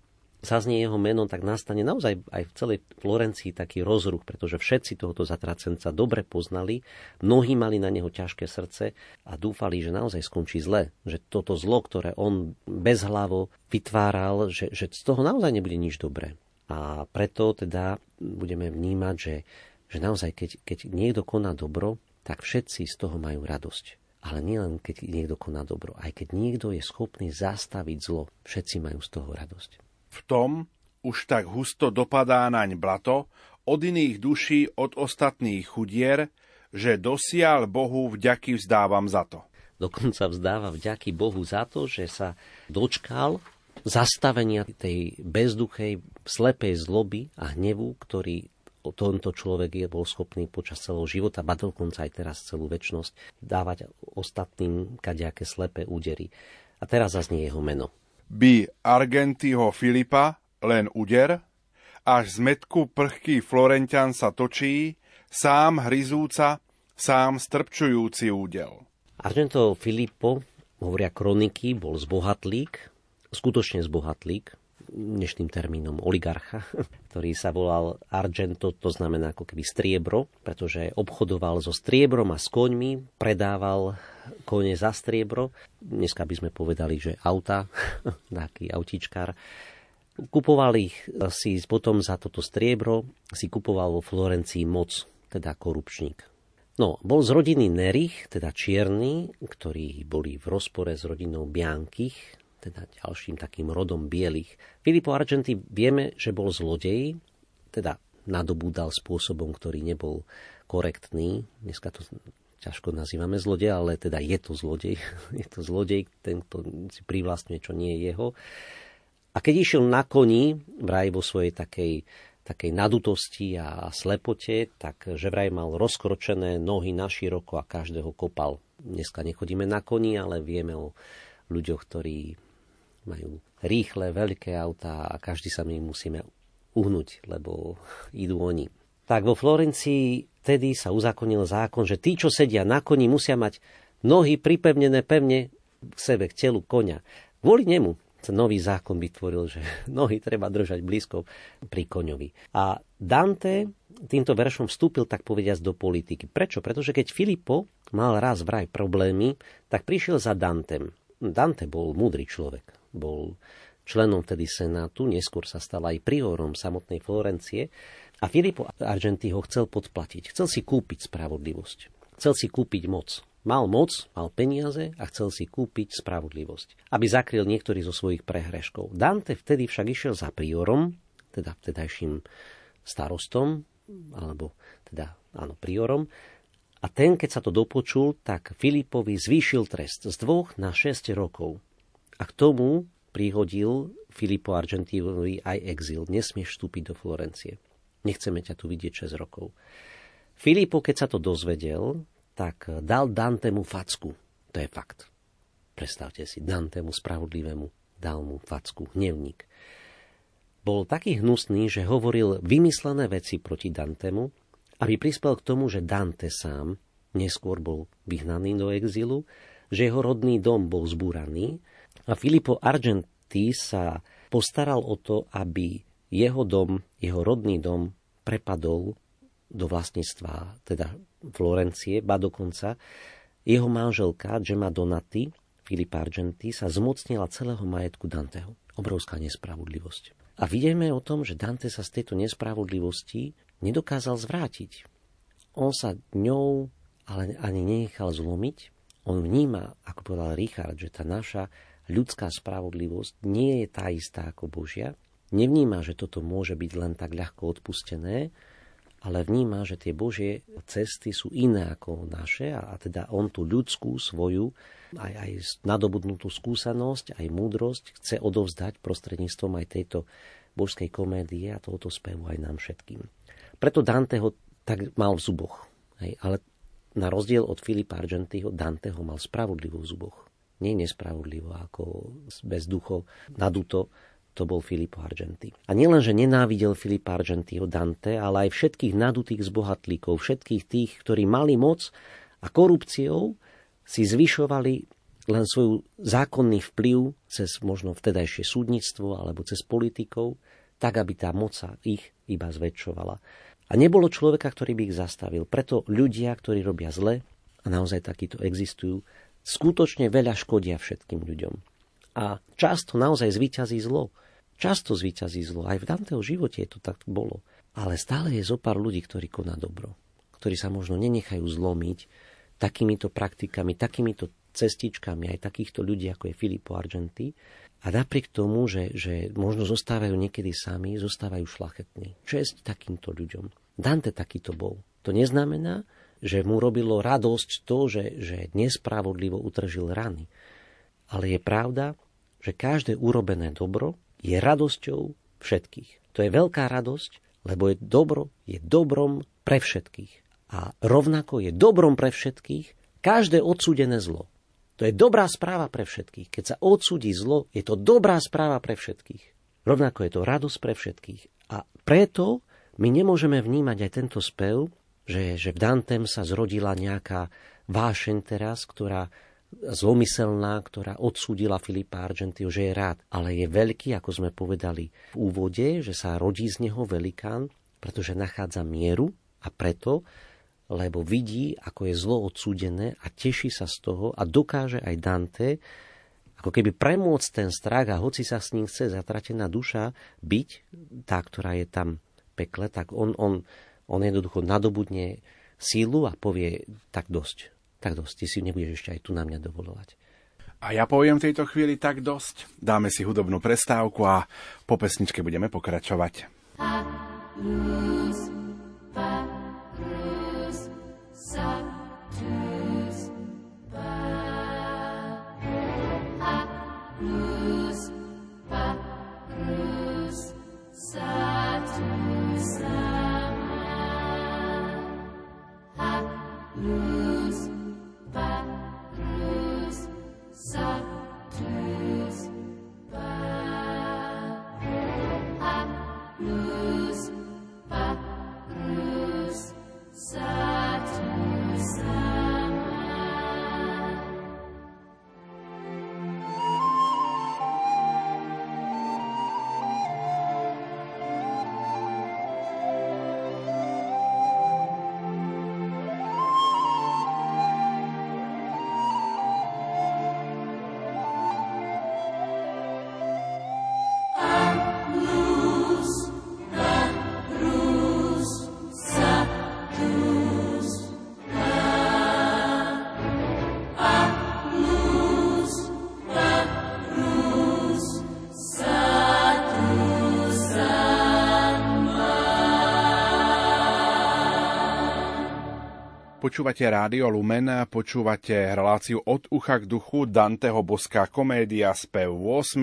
zaznie jeho meno, tak nastane naozaj aj v celej Florencii taký rozruch, pretože všetci tohoto zatracenca dobre poznali, mnohí mali na neho ťažké srdce a dúfali, že naozaj skončí zle, že toto zlo, ktoré on bezhlavo vytváral, že, že z toho naozaj nebude nič dobré. A preto teda budeme vnímať, že, že naozaj keď, keď niekto koná dobro, tak všetci z toho majú radosť. Ale nielen keď niekto koná dobro, aj keď niekto je schopný zastaviť zlo, všetci majú z toho radosť v tom, už tak husto dopadá naň blato, od iných duší, od ostatných chudier, že dosial Bohu vďaky vzdávam za to. Dokonca vzdáva vďaky Bohu za to, že sa dočkal zastavenia tej bezduchej, slepej zloby a hnevu, ktorý tento človek je bol schopný počas celého života, ba dokonca aj teraz celú väčnosť, dávať ostatným kadejaké slepé údery. A teraz zaznie jeho meno. By Argentyho Filipa len úder, až z metku prchký Florentian sa točí, sám hryzúca, sám strpčujúci údel. Argento Filippo, hovoria kroniky, bol zbohatlík, skutočne zbohatlík, dnešným termínom oligarcha, (laughs) ktorý sa volal Argento, to znamená ako keby striebro, pretože obchodoval so striebrom a s koňmi, predával kone za striebro. Dneska by sme povedali, že auta, (laughs) taký autíčkár. Kupoval ich si potom za toto striebro, si kupoval vo Florencii moc, teda korupčník. No, bol z rodiny Nerich, teda čierny, ktorí boli v rozpore s rodinou Biankých, teda ďalším takým rodom bielých. Filippo Argenti vieme, že bol zlodej, teda nadobúdal spôsobom, ktorý nebol korektný. Dneska to ťažko nazývame zlodej, ale teda je to zlodej. (laughs) Je to zlodej, ten, kto si privlastňuje, čo nie je jeho. A keď išiel na koni, vraj vo svojej takej, takej nadutosti a slepote, tak že vraj mal rozkročené nohy na široko a každého kopal. Dneska nechodíme na koni, ale vieme o ľuďoch, ktorí majú rýchle, veľké autá a každý sa my musíme uhnúť, lebo (laughs) idú oni. Tak vo Florencii vtedy sa uzakonil zákon, že tí, čo sedia na koni, musia mať nohy pripevnené pevne k sebe, k telu konia. Kvôli nemu ten nový zákon vytvoril, že (laughs) nohy treba držať blízko pri koňovi. A Dante týmto veršom vstúpil, tak povediať, do politiky. Prečo? Pretože keď Filippo mal raz vraj problémy, tak prišiel za Dantem. Dante bol múdry človek bol členom tedy Senátu, neskôr sa stal aj priorom samotnej Florencie a Filippo Argenti ho chcel podplatiť. Chcel si kúpiť spravodlivosť. Chcel si kúpiť moc. Mal moc, mal peniaze a chcel si kúpiť spravodlivosť, aby zakryl niektorý zo svojich prehreškov. Dante vtedy však išiel za priorom, teda vtedajším starostom, alebo teda áno, priorom, a ten, keď sa to dopočul, tak Filipovi zvýšil trest z dvoch na 6 rokov. A k tomu prihodil Filipo Argentínovi aj exil. Nesmieš vstúpiť do Florencie. Nechceme ťa tu vidieť 6 rokov. Filipo, keď sa to dozvedel, tak dal Dantemu facku. To je fakt. Predstavte si, Dantemu spravodlivému dal mu facku, hnevník. Bol taký hnusný, že hovoril vymyslené veci proti Dantemu, aby prispel k tomu, že Dante sám neskôr bol vyhnaný do exilu, že jeho rodný dom bol zbúraný a Filippo Argenti sa postaral o to, aby jeho dom, jeho rodný dom prepadol do vlastníctva teda Florencie, ba dokonca jeho manželka Gemma Donati, Filipa Argenti, sa zmocnila celého majetku Danteho. Obrovská nespravodlivosť. A vidíme o tom, že Dante sa z tejto nespravodlivosti nedokázal zvrátiť. On sa ňou ale ani nenechal zlomiť. On vníma, ako povedal Richard, že tá naša ľudská spravodlivosť nie je tá istá ako Božia. Nevníma, že toto môže byť len tak ľahko odpustené, ale vníma, že tie Božie cesty sú iné ako naše a, a teda on tú ľudskú svoju aj, aj nadobudnutú skúsenosť, aj múdrosť chce odovzdať prostredníctvom aj tejto božskej komédie a tohoto spevu aj nám všetkým. Preto Dante ho tak mal v zuboch. Hej, ale na rozdiel od Filipa Argentiho, Dante ho mal spravodlivo v zuboch nie nespravodlivo, ako bez duchov, naduto, to bol Filippo Argenti. A nielen, že nenávidel Filipa Argentiho Dante, ale aj všetkých nadutých zbohatlíkov, všetkých tých, ktorí mali moc a korupciou si zvyšovali len svoj zákonný vplyv cez možno vtedajšie súdnictvo alebo cez politikov, tak aby tá moc sa ich iba zväčšovala. A nebolo človeka, ktorý by ich zastavil. Preto ľudia, ktorí robia zle, a naozaj takíto existujú, skutočne veľa škodia všetkým ľuďom. A často naozaj zvíťazí zlo. Často zvíťazí zlo. Aj v Danteho živote to tak bolo. Ale stále je zo pár ľudí, ktorí koná dobro. Ktorí sa možno nenechajú zlomiť takýmito praktikami, takýmito cestičkami aj takýchto ľudí, ako je Filippo Argenti. A napriek tomu, že, že možno zostávajú niekedy sami, zostávajú šlachetní. Česť takýmto ľuďom. Dante takýto bol. To neznamená, že mu robilo radosť to, že, že nespravodlivo utržil rany. Ale je pravda, že každé urobené dobro je radosťou všetkých. To je veľká radosť, lebo je dobro je dobrom pre všetkých. A rovnako je dobrom pre všetkých každé odsúdené zlo. To je dobrá správa pre všetkých. Keď sa odsúdi zlo, je to dobrá správa pre všetkých. Rovnako je to radosť pre všetkých. A preto my nemôžeme vnímať aj tento spev, že, že v Dantem sa zrodila nejaká vášeň teraz, ktorá zlomyselná, ktorá odsúdila Filipa Argentio, že je rád. Ale je veľký, ako sme povedali v úvode, že sa rodí z neho velikán, pretože nachádza mieru a preto lebo vidí, ako je zlo odsúdené a teší sa z toho a dokáže aj Dante ako keby premôcť ten strach a hoci sa s ním chce zatratená duša byť, tá, ktorá je tam pekle, tak on, on, on jednoducho nadobudne sílu a povie, tak dosť, tak dosť, ty si nebudeš ešte aj tu na mňa dovolovať. A ja poviem v tejto chvíli tak dosť. Dáme si hudobnú prestávku a po pesničke budeme pokračovať. A, Počúvate Rádio Lumen, počúvate reláciu od ucha k duchu Danteho boská komédia spev 8.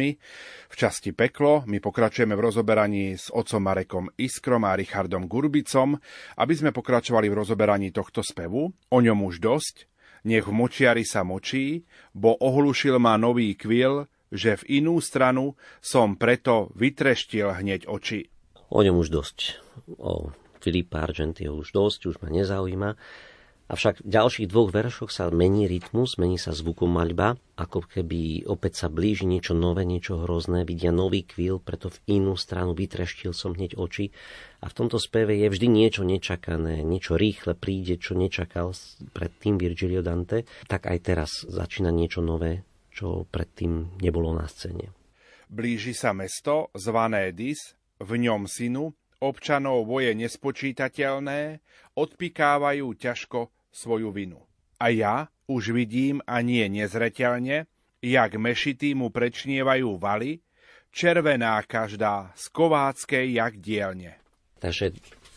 V časti Peklo my pokračujeme v rozoberaní s otcom Marekom Iskrom a Richardom Gurbicom, aby sme pokračovali v rozoberaní tohto spevu. O ňom už dosť. Nech v močiari sa močí, bo ohlušil ma nový kvil, že v inú stranu som preto vytreštil hneď oči. O ňom už dosť. O Filipa Argentio už dosť, už ma nezaujíma. Avšak v ďalších dvoch veršoch sa mení rytmus, mení sa zvukomaľba, ako keby opäť sa blíži niečo nové, niečo hrozné, vidia nový kvíl, preto v inú stranu vytreštil som hneď oči. A v tomto speve je vždy niečo nečakané, niečo rýchle príde, čo nečakal predtým Virgilio Dante, tak aj teraz začína niečo nové, čo predtým nebolo na scéne. Blíži sa mesto, zvané Dis, v ňom synu, občanov boje nespočítateľné, odpikávajú ťažko svoju vinu. A ja už vidím a nie nezreteľne, jak mešity mu prečnievajú valy, červená každá z kováckej jak dielne. Takže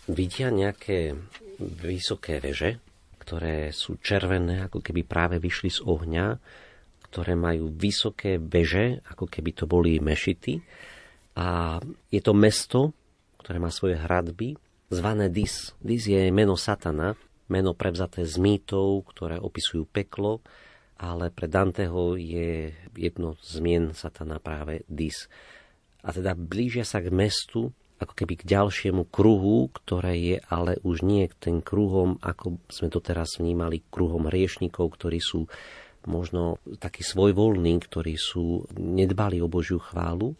vidia nejaké vysoké veže, ktoré sú červené, ako keby práve vyšli z ohňa, ktoré majú vysoké veže, ako keby to boli mešity. A je to mesto, ktoré má svoje hradby, zvané Dis. Dis je meno Satana, meno prevzaté z mýtov, ktoré opisujú peklo, ale pre Danteho je jedno zmien satana práve Dis. A teda blížia sa k mestu, ako keby k ďalšiemu kruhu, ktoré je ale už nie ten kruhom, ako sme to teraz vnímali, kruhom riešnikov, ktorí sú možno takí svojvoľní, ktorí sú nedbali o Božiu chválu.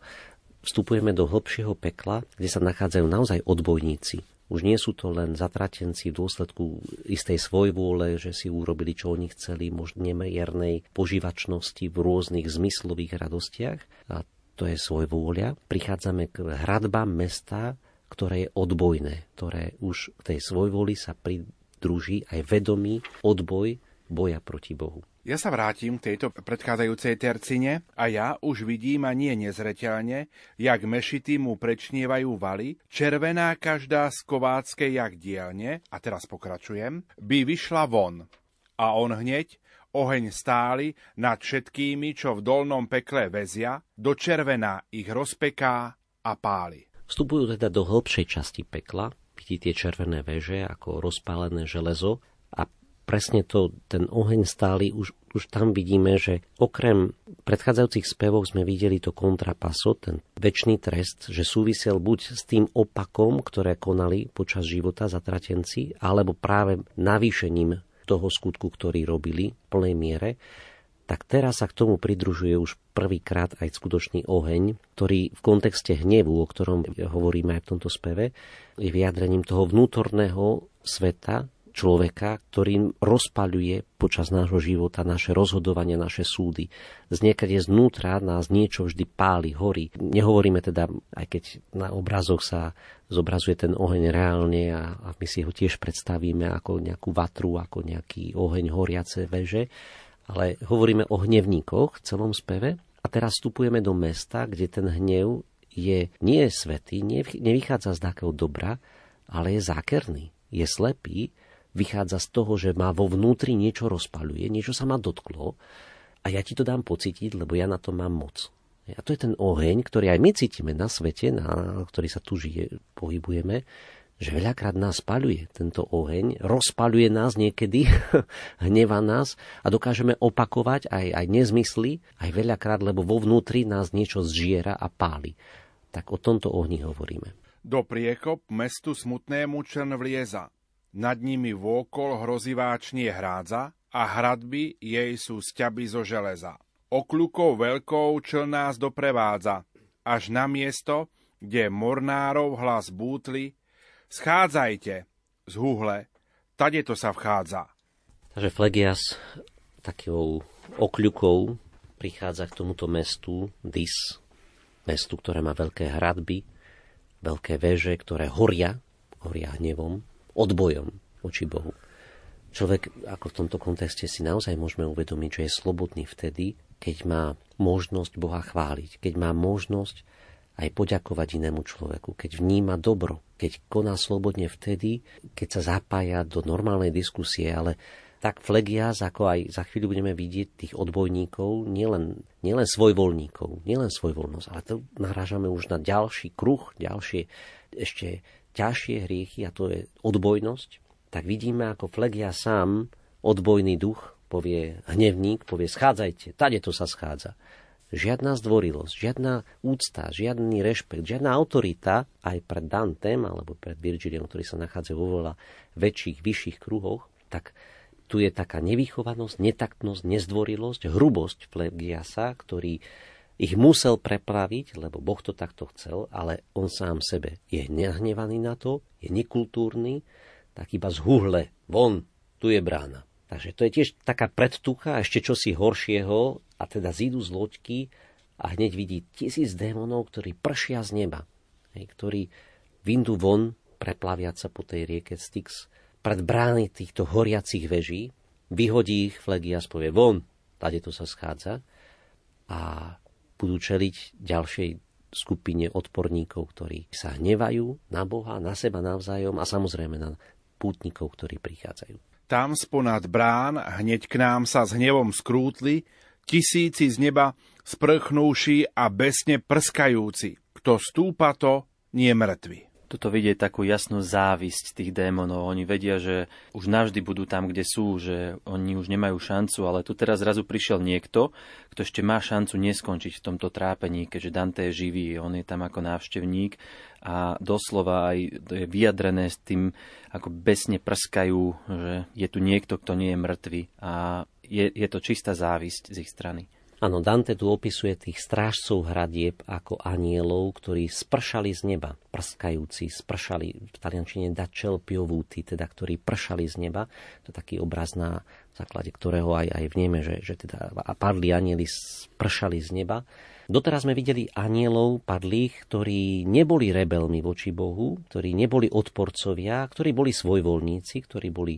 Vstupujeme do hlbšieho pekla, kde sa nachádzajú naozaj odbojníci, už nie sú to len zatratenci v dôsledku istej svojvôle, že si urobili, čo oni chceli, možno nemiernej požívačnosti v rôznych zmyslových radostiach. A to je svojvôľa. Prichádzame k hradbám mesta, ktoré je odbojné, ktoré už v tej svojvoli sa pridruží aj vedomý odboj boja proti Bohu. Ja sa vrátim k tejto predchádzajúcej tercine a ja už vidím a nie nezreteľne, jak mešity mu prečnievajú valy, červená každá z kováckej jak dielne, a teraz pokračujem, by vyšla von. A on hneď, oheň stály nad všetkými, čo v dolnom pekle vezia, do červená ich rozpeká a páli. Vstupujú teda do hĺbšej časti pekla, vidí tie červené veže ako rozpálené železo presne to, ten oheň stály, už, už tam vidíme, že okrem predchádzajúcich spevov sme videli to kontrapaso, ten väčší trest, že súvisel buď s tým opakom, ktoré konali počas života zatratenci, alebo práve navýšením toho skutku, ktorý robili v plnej miere, tak teraz sa k tomu pridružuje už prvýkrát aj skutočný oheň, ktorý v kontexte hnevu, o ktorom hovoríme aj v tomto speve, je vyjadrením toho vnútorného sveta, človeka, ktorým rozpaľuje počas nášho života naše rozhodovania, naše súdy. Z niekade znútra nás niečo vždy páli, horí. Nehovoríme teda, aj keď na obrazoch sa zobrazuje ten oheň reálne a, a my si ho tiež predstavíme ako nejakú vatru, ako nejaký oheň horiace veže, ale hovoríme o hnevníkoch v celom speve a teraz vstupujeme do mesta, kde ten hnev je, nie je svetý, nevychádza z takého dobra, ale je zákerný, je slepý vychádza z toho, že má vo vnútri niečo rozpaľuje, niečo sa ma dotklo a ja ti to dám pocítiť, lebo ja na to mám moc. A to je ten oheň, ktorý aj my cítime na svete, na ktorý sa tu žije, pohybujeme, že veľakrát nás spaľuje tento oheň, rozpaľuje nás niekedy, (laughs) hneva nás a dokážeme opakovať aj, aj nezmysly, aj veľakrát, lebo vo vnútri nás niečo zžiera a páli. Tak o tomto ohni hovoríme. Do priekop mestu smutnému čern vlieza nad nimi vôkol hroziváčnie hrádza a hradby jej sú sťaby zo železa. Okľukou veľkou čl nás doprevádza, až na miesto, kde mornárov hlas bútli, schádzajte z huhle, tade to sa vchádza. Takže Flegias takou okľukou prichádza k tomuto mestu Dis, mestu, ktoré má veľké hradby, veľké veže, ktoré horia, horia hnevom, odbojom voči Bohu. Človek ako v tomto kontexte si naozaj môžeme uvedomiť, že je slobodný vtedy, keď má možnosť Boha chváliť, keď má možnosť aj poďakovať inému človeku, keď vníma dobro, keď koná slobodne vtedy, keď sa zapája do normálnej diskusie, ale tak Flegias, ako aj za chvíľu budeme vidieť tých odbojníkov, nielen, nielen svojvoľníkov, nielen svojvoľnosť, ale to narážame už na ďalší kruh, ďalšie ešte ťažšie hriechy, a to je odbojnosť, tak vidíme, ako Flegia sám, odbojný duch, povie hnevník, povie schádzajte, tade to sa schádza. Žiadna zdvorilosť, žiadna úcta, žiadny rešpekt, žiadna autorita aj pred Dantem alebo pred Virgiliom, ktorý sa nachádza vo veľa väčších, vyšších kruhoch, tak tu je taká nevychovanosť, netaktnosť, nezdvorilosť, hrubosť Flegiasa, ktorý ich musel preplaviť, lebo Boh to takto chcel, ale on sám sebe je nehnevaný na to, je nekultúrny, tak iba z huhle, von, tu je brána. Takže to je tiež taká predtucha, ešte čosi horšieho, a teda zídu z loďky a hneď vidí tisíc démonov, ktorí pršia z neba, hej, ktorí vyndú von, preplaviať sa po tej rieke Styx, pred brány týchto horiacich veží, vyhodí ich Flegias, povie von, tade to sa schádza a budú čeliť ďalšej skupine odporníkov, ktorí sa hnevajú na Boha, na seba navzájom a samozrejme na pútnikov, ktorí prichádzajú. Tam sponad brán hneď k nám sa s hnevom skrútli, tisíci z neba sprchnúši a besne prskajúci. Kto stúpa to, nie mŕtvy tuto vidieť takú jasnú závisť tých démonov. Oni vedia, že už navždy budú tam, kde sú, že oni už nemajú šancu, ale tu teraz zrazu prišiel niekto, kto ešte má šancu neskončiť v tomto trápení, keďže Dante je živý, on je tam ako návštevník a doslova aj je vyjadrené s tým, ako besne prskajú, že je tu niekto, kto nie je mŕtvy a je, je to čistá závisť z ich strany. Áno, Dante tu opisuje tých strážcov hradieb ako anielov, ktorí spršali z neba, prskajúci, spršali, v taliančine dačel piovúty, teda ktorí pršali z neba. To je taký obraz na základe ktorého aj, aj vnieme, že, že teda padli anieli spršali z neba. Doteraz sme videli anielov padlých, ktorí neboli rebelmi voči Bohu, ktorí neboli odporcovia, ktorí boli svojvoľníci, ktorí boli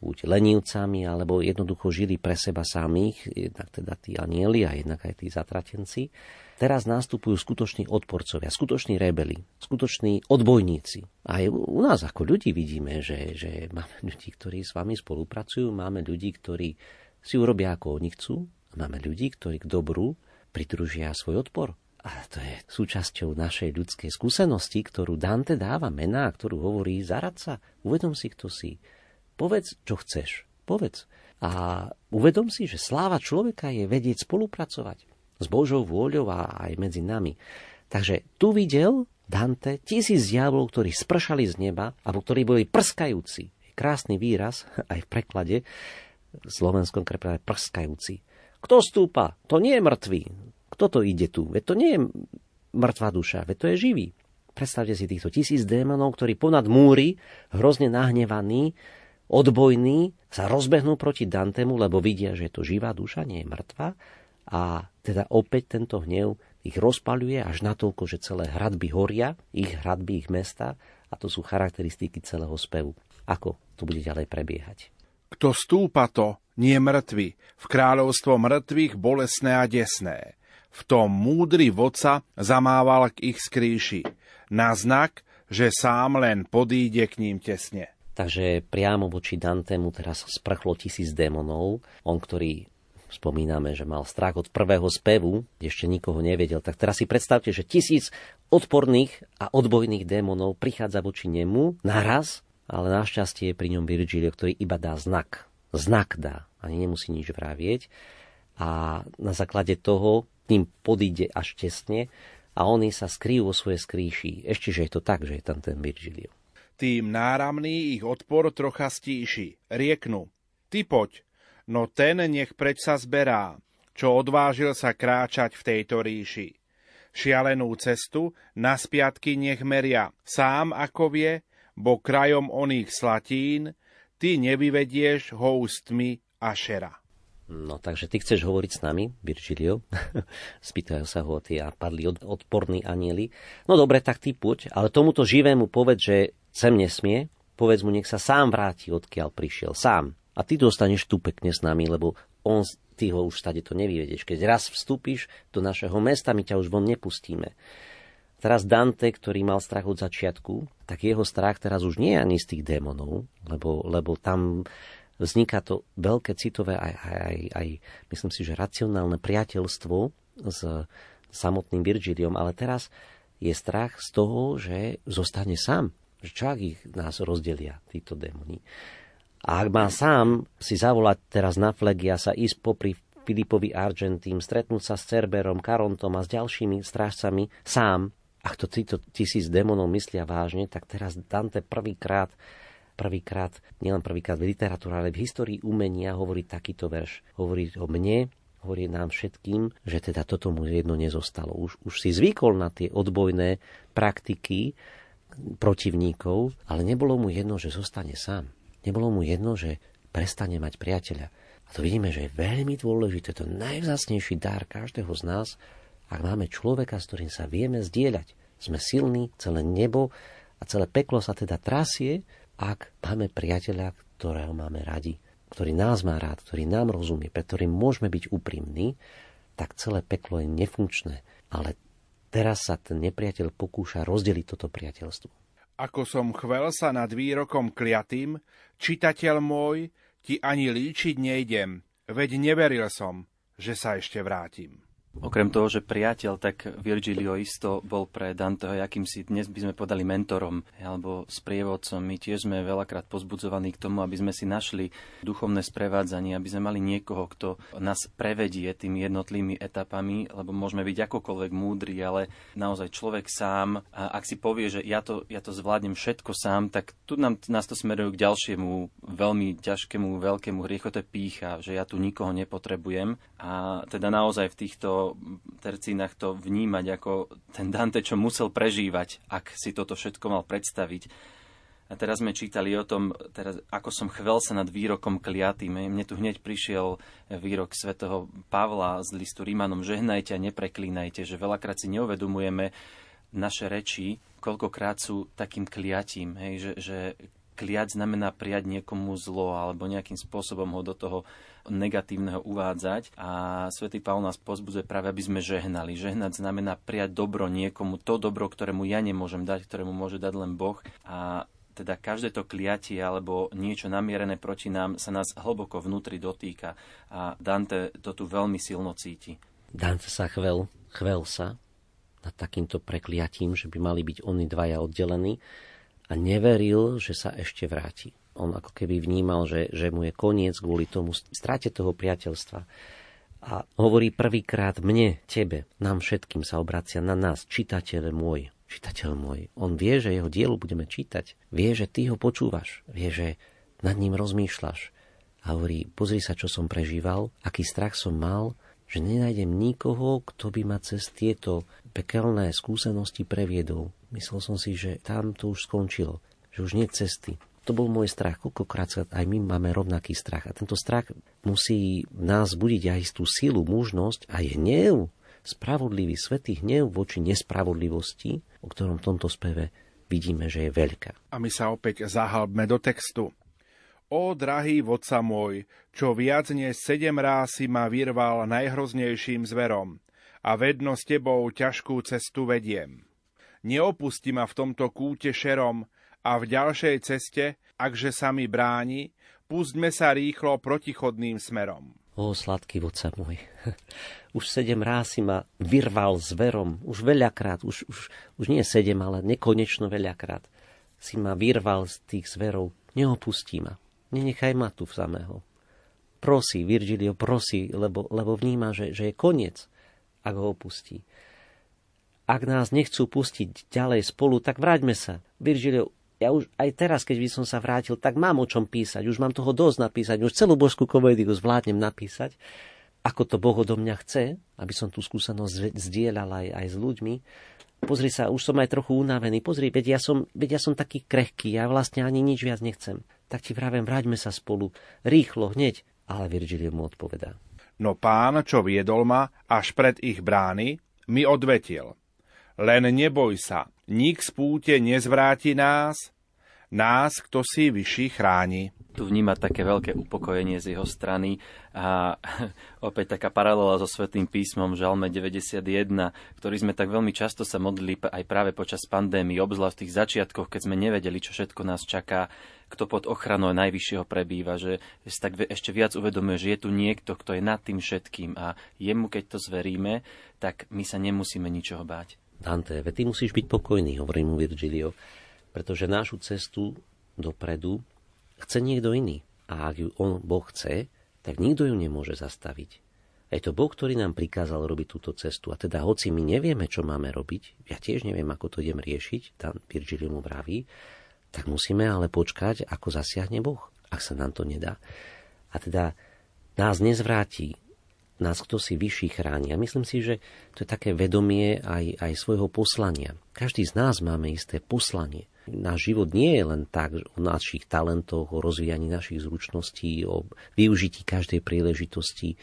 buď lenivcami, alebo jednoducho žili pre seba samých, jednak teda tí anieli a jednak aj tí zatratenci. Teraz nastupujú skutoční odporcovia, skutoční rebeli, skutoční odbojníci. Aj u nás ako ľudí vidíme, že, že máme (laughs) ľudí, ktorí s vami spolupracujú, máme ľudí, ktorí si urobia ako oni chcú, a máme ľudí, ktorí k dobru pridružia svoj odpor. A to je súčasťou našej ľudskej skúsenosti, ktorú Dante dáva mená, ktorú hovorí zaradca. Uvedom si, kto si. Povedz, čo chceš. Povedz. A uvedom si, že sláva človeka je vedieť spolupracovať s Božou vôľou a aj medzi nami. Takže tu videl Dante tisíc diablov, ktorí spršali z neba, alebo ktorí boli prskajúci. Krásny výraz, (laughs) aj v preklade, v slovenskom preklade prskajúci. Kto stúpa? To nie je mŕtvý. Kto to ide tu? Veď to nie je mŕtva duša, veď to je živý. Predstavte si týchto tisíc démonov, ktorí ponad múry, hrozne nahnevaní, odbojní, sa rozbehnú proti Dantemu, lebo vidia, že je to živá duša, nie je mŕtva. A teda opäť tento hnev ich rozpaľuje až natoľko, že celé hradby horia, ich hradby, ich mesta, a to sú charakteristiky celého spevu. Ako to bude ďalej prebiehať? Kto stúpa to, nie mŕtvy, v kráľovstvo mŕtvych bolesné a desné. V tom múdry vodca zamával k ich skríši, na znak, že sám len podíde k ním tesne. Takže priamo voči Dantemu teraz sprchlo tisíc démonov. On, ktorý spomíname, že mal strach od prvého spevu, ešte nikoho nevedel, tak teraz si predstavte, že tisíc odporných a odbojných démonov prichádza voči nemu naraz, ale našťastie je pri ňom Virgilio, ktorý iba dá znak. Znak dá ani nemusí nič vravieť a na základe toho ním podíde až tesne a oni sa skrývajú vo svojej skrýši. Ešte, že je to tak, že je tam ten Virgilio. Tým náramný ich odpor trocha stíši. Rieknu, ty poď, no ten nech preč sa zberá, čo odvážil sa kráčať v tejto ríši. Šialenú cestu na spiatky nech meria, sám ako vie, bo krajom oných slatín, ty nevyvedieš ho ústmi Ašera. No takže ty chceš hovoriť s nami, Virgilio? (laughs) Spýtajú sa ho tí a padli od, odporní anieli. No dobre, tak ty poď, ale tomuto živému povedz, že sem nesmie, povedz mu, nech sa sám vráti, odkiaľ prišiel, sám. A ty dostaneš tu pekne s nami, lebo on, ty ho už stade to nevyvedieš. Keď raz vstúpiš do našeho mesta, my ťa už von nepustíme. Teraz Dante, ktorý mal strach od začiatku, tak jeho strach teraz už nie je ani z tých démonov, lebo, lebo tam vzniká to veľké citové aj, aj, aj, aj myslím si, že racionálne priateľstvo s samotným Virgiliom, ale teraz je strach z toho, že zostane sám. Že čo ak ich nás rozdelia, títo démoni. A ak má sám si zavolať teraz na Flegia sa ísť popri Filipovi Argentím, stretnúť sa s Cerberom, Karontom a s ďalšími strážcami sám, ak to títo tisíc démonov myslia vážne, tak teraz Dante prvýkrát prvýkrát, nielen prvýkrát v literatúre, ale v histórii umenia hovorí takýto verš. Hovorí o mne, hovorí nám všetkým, že teda toto mu jedno nezostalo. Už, už si zvykol na tie odbojné praktiky protivníkov, ale nebolo mu jedno, že zostane sám. Nebolo mu jedno, že prestane mať priateľa. A to vidíme, že je veľmi dôležité, to najvzácnejší dar každého z nás, ak máme človeka, s ktorým sa vieme zdieľať. Sme silní, celé nebo a celé peklo sa teda trasie, ak máme priateľa, ktorého máme radi, ktorý nás má rád, ktorý nám rozumie, pre ktorým môžeme byť úprimní, tak celé peklo je nefunkčné. Ale teraz sa ten nepriateľ pokúša rozdeliť toto priateľstvo. Ako som chvel sa nad výrokom kliatým, čitateľ môj, ti ani líčiť nejdem, veď neveril som, že sa ešte vrátim. Okrem toho, že priateľ, tak Virgilio isto bol pre Danteho akýmsi, dnes by sme podali mentorom alebo sprievodcom. My tiež sme veľakrát pozbudzovaní k tomu, aby sme si našli duchovné sprevádzanie, aby sme mali niekoho, kto nás prevedie tými jednotlivými etapami, lebo môžeme byť akokoľvek múdri, ale naozaj človek sám, a ak si povie, že ja to, ja to zvládnem všetko sám, tak tu nám, nás to smeruje k ďalšiemu veľmi ťažkému, veľkému je pícha, že ja tu nikoho nepotrebujem. A teda naozaj v týchto tercínach to vnímať ako ten Dante, čo musel prežívať, ak si toto všetko mal predstaviť. A teraz sme čítali o tom, teraz, ako som chvel sa nad výrokom kliatým. Mne tu hneď prišiel výrok svätého Pavla z listu Rímanom, žehnajte a nepreklínajte, že veľakrát si neuvedomujeme naše reči, koľkokrát sú takým kliatím, hej, že, že kliať znamená prijať niekomu zlo alebo nejakým spôsobom ho do toho negatívneho uvádzať. A svätý Pavol nás pozbudzuje práve, aby sme žehnali. Žehnať znamená prijať dobro niekomu, to dobro, ktorému ja nemôžem dať, ktorému môže dať len Boh. A teda každé to kliatie alebo niečo namierené proti nám sa nás hlboko vnútri dotýka a Dante to tu veľmi silno cíti. Dante sa chvel, chvel sa nad takýmto prekliatím, že by mali byť oni dvaja oddelení a neveril, že sa ešte vráti. On ako keby vnímal, že, že mu je koniec kvôli tomu strate toho priateľstva. A hovorí prvýkrát mne, tebe, nám všetkým sa obracia na nás, čitateľ môj, čitateľ môj. On vie, že jeho dielu budeme čítať. Vie, že ty ho počúvaš. Vie, že nad ním rozmýšľaš. A hovorí, pozri sa, čo som prežíval, aký strach som mal, že nenájdem nikoho, kto by ma cez tieto pekelné skúsenosti previedol. Myslel som si, že tam to už skončilo, že už nie cesty. To bol môj strach. Koľkokrát sa aj my máme rovnaký strach. A tento strach musí v nás budiť aj istú sílu, mužnosť a hnev, spravodlivý, svetý hnev voči nespravodlivosti, o ktorom v tomto speve vidíme, že je veľká. A my sa opäť zahalbme do textu. O drahý vodca môj, čo viac než sedem ráz si ma vyrval najhroznejším zverom a vedno s tebou ťažkú cestu vediem. Neopusti ma v tomto kúte šerom a v ďalšej ceste, akže sa mi bráni, pustme sa rýchlo protichodným smerom. O, sladký vodca môj, (laughs) už sedem ráz si ma vyrval zverom, už veľakrát, už, už, už nie sedem, ale nekonečno veľakrát si ma vyrval z tých zverov. Neopustí ma, nenechaj ma tu v samého. Prosí, Virgilio, prosí, lebo, lebo vníma, že, že je koniec, ak ho opustí ak nás nechcú pustiť ďalej spolu, tak vráťme sa. Virgilio, ja už aj teraz, keď by som sa vrátil, tak mám o čom písať. Už mám toho dosť napísať. Už celú božskú komédiu zvládnem napísať, ako to Boh odo mňa chce, aby som tú skúsenosť zdieľal aj, aj s ľuďmi. Pozri sa, už som aj trochu unavený. Pozri, veď ja, som, veď ja som taký krehký, ja vlastne ani nič viac nechcem. Tak ti vravím, vráťme sa spolu. Rýchlo, hneď. Ale Virgilio mu odpovedá. No pán, čo viedol ma až pred ich brány, mi odvetil. Len neboj sa, nik z púte nezvráti nás, nás, kto si vyšší chráni. Tu vníma také veľké upokojenie z jeho strany a (laughs) opäť taká paralela so Svetým písmom Žalme 91, ktorý sme tak veľmi často sa modlili aj práve počas pandémie, obzvlášť v tých začiatkoch, keď sme nevedeli, čo všetko nás čaká, kto pod ochranou Najvyššieho prebýva, že si tak ešte viac uvedomuje, že je tu niekto, kto je nad tým všetkým a jemu, keď to zveríme, tak my sa nemusíme ničoho báť. Dante, ty musíš byť pokojný, hovorí mu Virgilio, pretože našu cestu dopredu chce niekto iný. A ak ju on, Boh chce, tak nikto ju nemôže zastaviť. A je to Boh, ktorý nám prikázal robiť túto cestu. A teda, hoci my nevieme, čo máme robiť, ja tiež neviem, ako to idem riešiť, tam Virgilio mu vraví, tak musíme ale počkať, ako zasiahne Boh, ak sa nám to nedá. A teda nás nezvráti nás kto si vyšší chráni. A myslím si, že to je také vedomie aj, aj svojho poslania. Každý z nás máme isté poslanie. Náš život nie je len tak o našich talentoch, o rozvíjaní našich zručností, o využití každej príležitosti,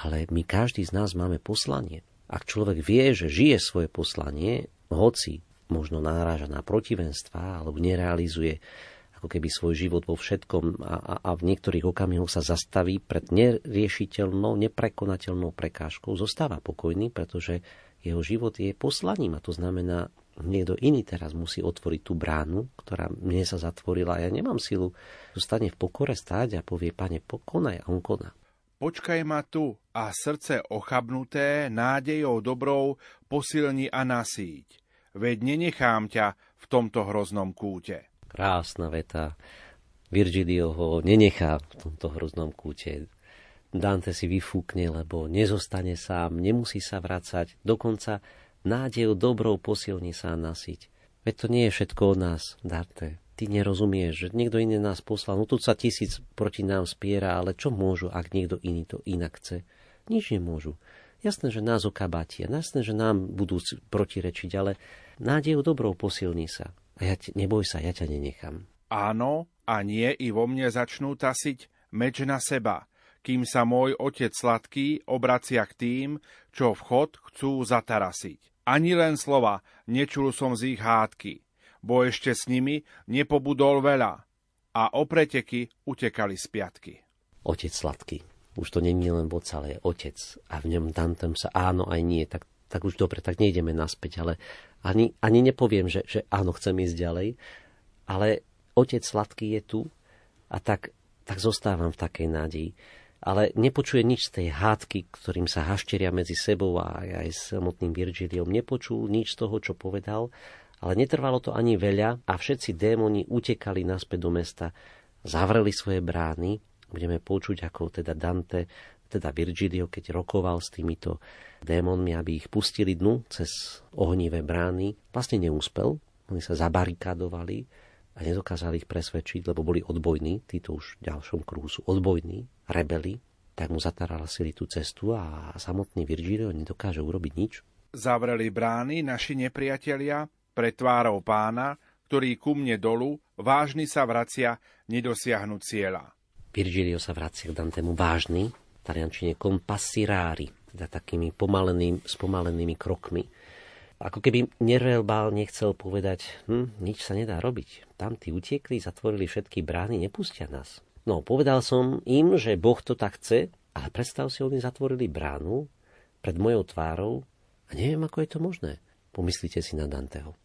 ale my každý z nás máme poslanie. Ak človek vie, že žije svoje poslanie, hoci možno náraža na protivenstva alebo nerealizuje ako keby svoj život vo všetkom a, a, a v niektorých okamihoch sa zastaví pred neriešiteľnou, neprekonateľnou prekážkou, zostáva pokojný, pretože jeho život je poslaním a to znamená, niekto iný teraz musí otvoriť tú bránu, ktorá mne sa zatvorila a ja nemám silu. Zostane v pokore stáť a povie, pane, pokonaj a on koná. Počkaj ma tu a srdce ochabnuté nádejou dobrou posilni a nasíť. Veď nenechám ťa v tomto hroznom kúte. Krásna veta. Virgilio ho nenechá v tomto hroznom kúte. Dante si vyfúkne, lebo nezostane sám, nemusí sa vracať, dokonca nádejou dobrou posilní sa nasiť. Veď to nie je všetko od nás, Dante. Ty nerozumieš, že niekto iný nás poslal. No tu sa tisíc proti nám spiera, ale čo môžu, ak niekto iný to inak chce? Nič nemôžu. Jasné, že nás okabatia, jasné, že nám budú protirečiť, ale nádejou dobrou posilní sa. A ja te, neboj sa, ja ťa nenechám. Áno, a nie i vo mne začnú tasiť meč na seba, kým sa môj otec sladký obracia k tým, čo vchod chcú zatarasiť. Ani len slova nečul som z ich hádky, bo ešte s nimi nepobudol veľa. a o preteky utekali z piatky. Otec sladký. Už to není len voc, ale je otec. A v ňom Dantem sa áno aj nie. Tak, tak už dobre, tak nejdeme naspäť. Ale ani, ani nepoviem, že, že áno, chcem ísť ďalej. Ale otec sladký je tu a tak, tak zostávam v takej nádeji. Ale nepočuje nič z tej hádky, ktorým sa hašteria medzi sebou a aj s samotným Virgiliom. Nepočul nič z toho, čo povedal, ale netrvalo to ani veľa a všetci démoni utekali naspäť do mesta, zavreli svoje brány. Budeme počuť, ako teda Dante, teda Virgilio, keď rokoval s týmito démonmi, aby ich pustili dnu cez ohnivé brány, vlastne neúspel. Oni sa zabarikádovali a nedokázali ich presvedčiť, lebo boli odbojní, títo už v ďalšom kruhu sú odbojní, rebeli, tak mu zatarala sily tú cestu a samotný Virgilio nedokáže urobiť nič. Zavreli brány naši nepriatelia pred tvárou pána, ktorý ku mne dolu vážny sa vracia nedosiahnuť cieľa. Virgilio sa vracia k Dantemu vážny, taliančine compassirari, teda takými pomaleným, spomalenými krokmi. Ako keby nereelbál nechcel povedať, hm, nič sa nedá robiť. Tam tí utiekli, zatvorili všetky brány, nepustia nás. No, povedal som im, že Boh to tak chce, ale predstav si, oni zatvorili bránu pred mojou tvárou a neviem, ako je to možné. Pomyslite si na Danteho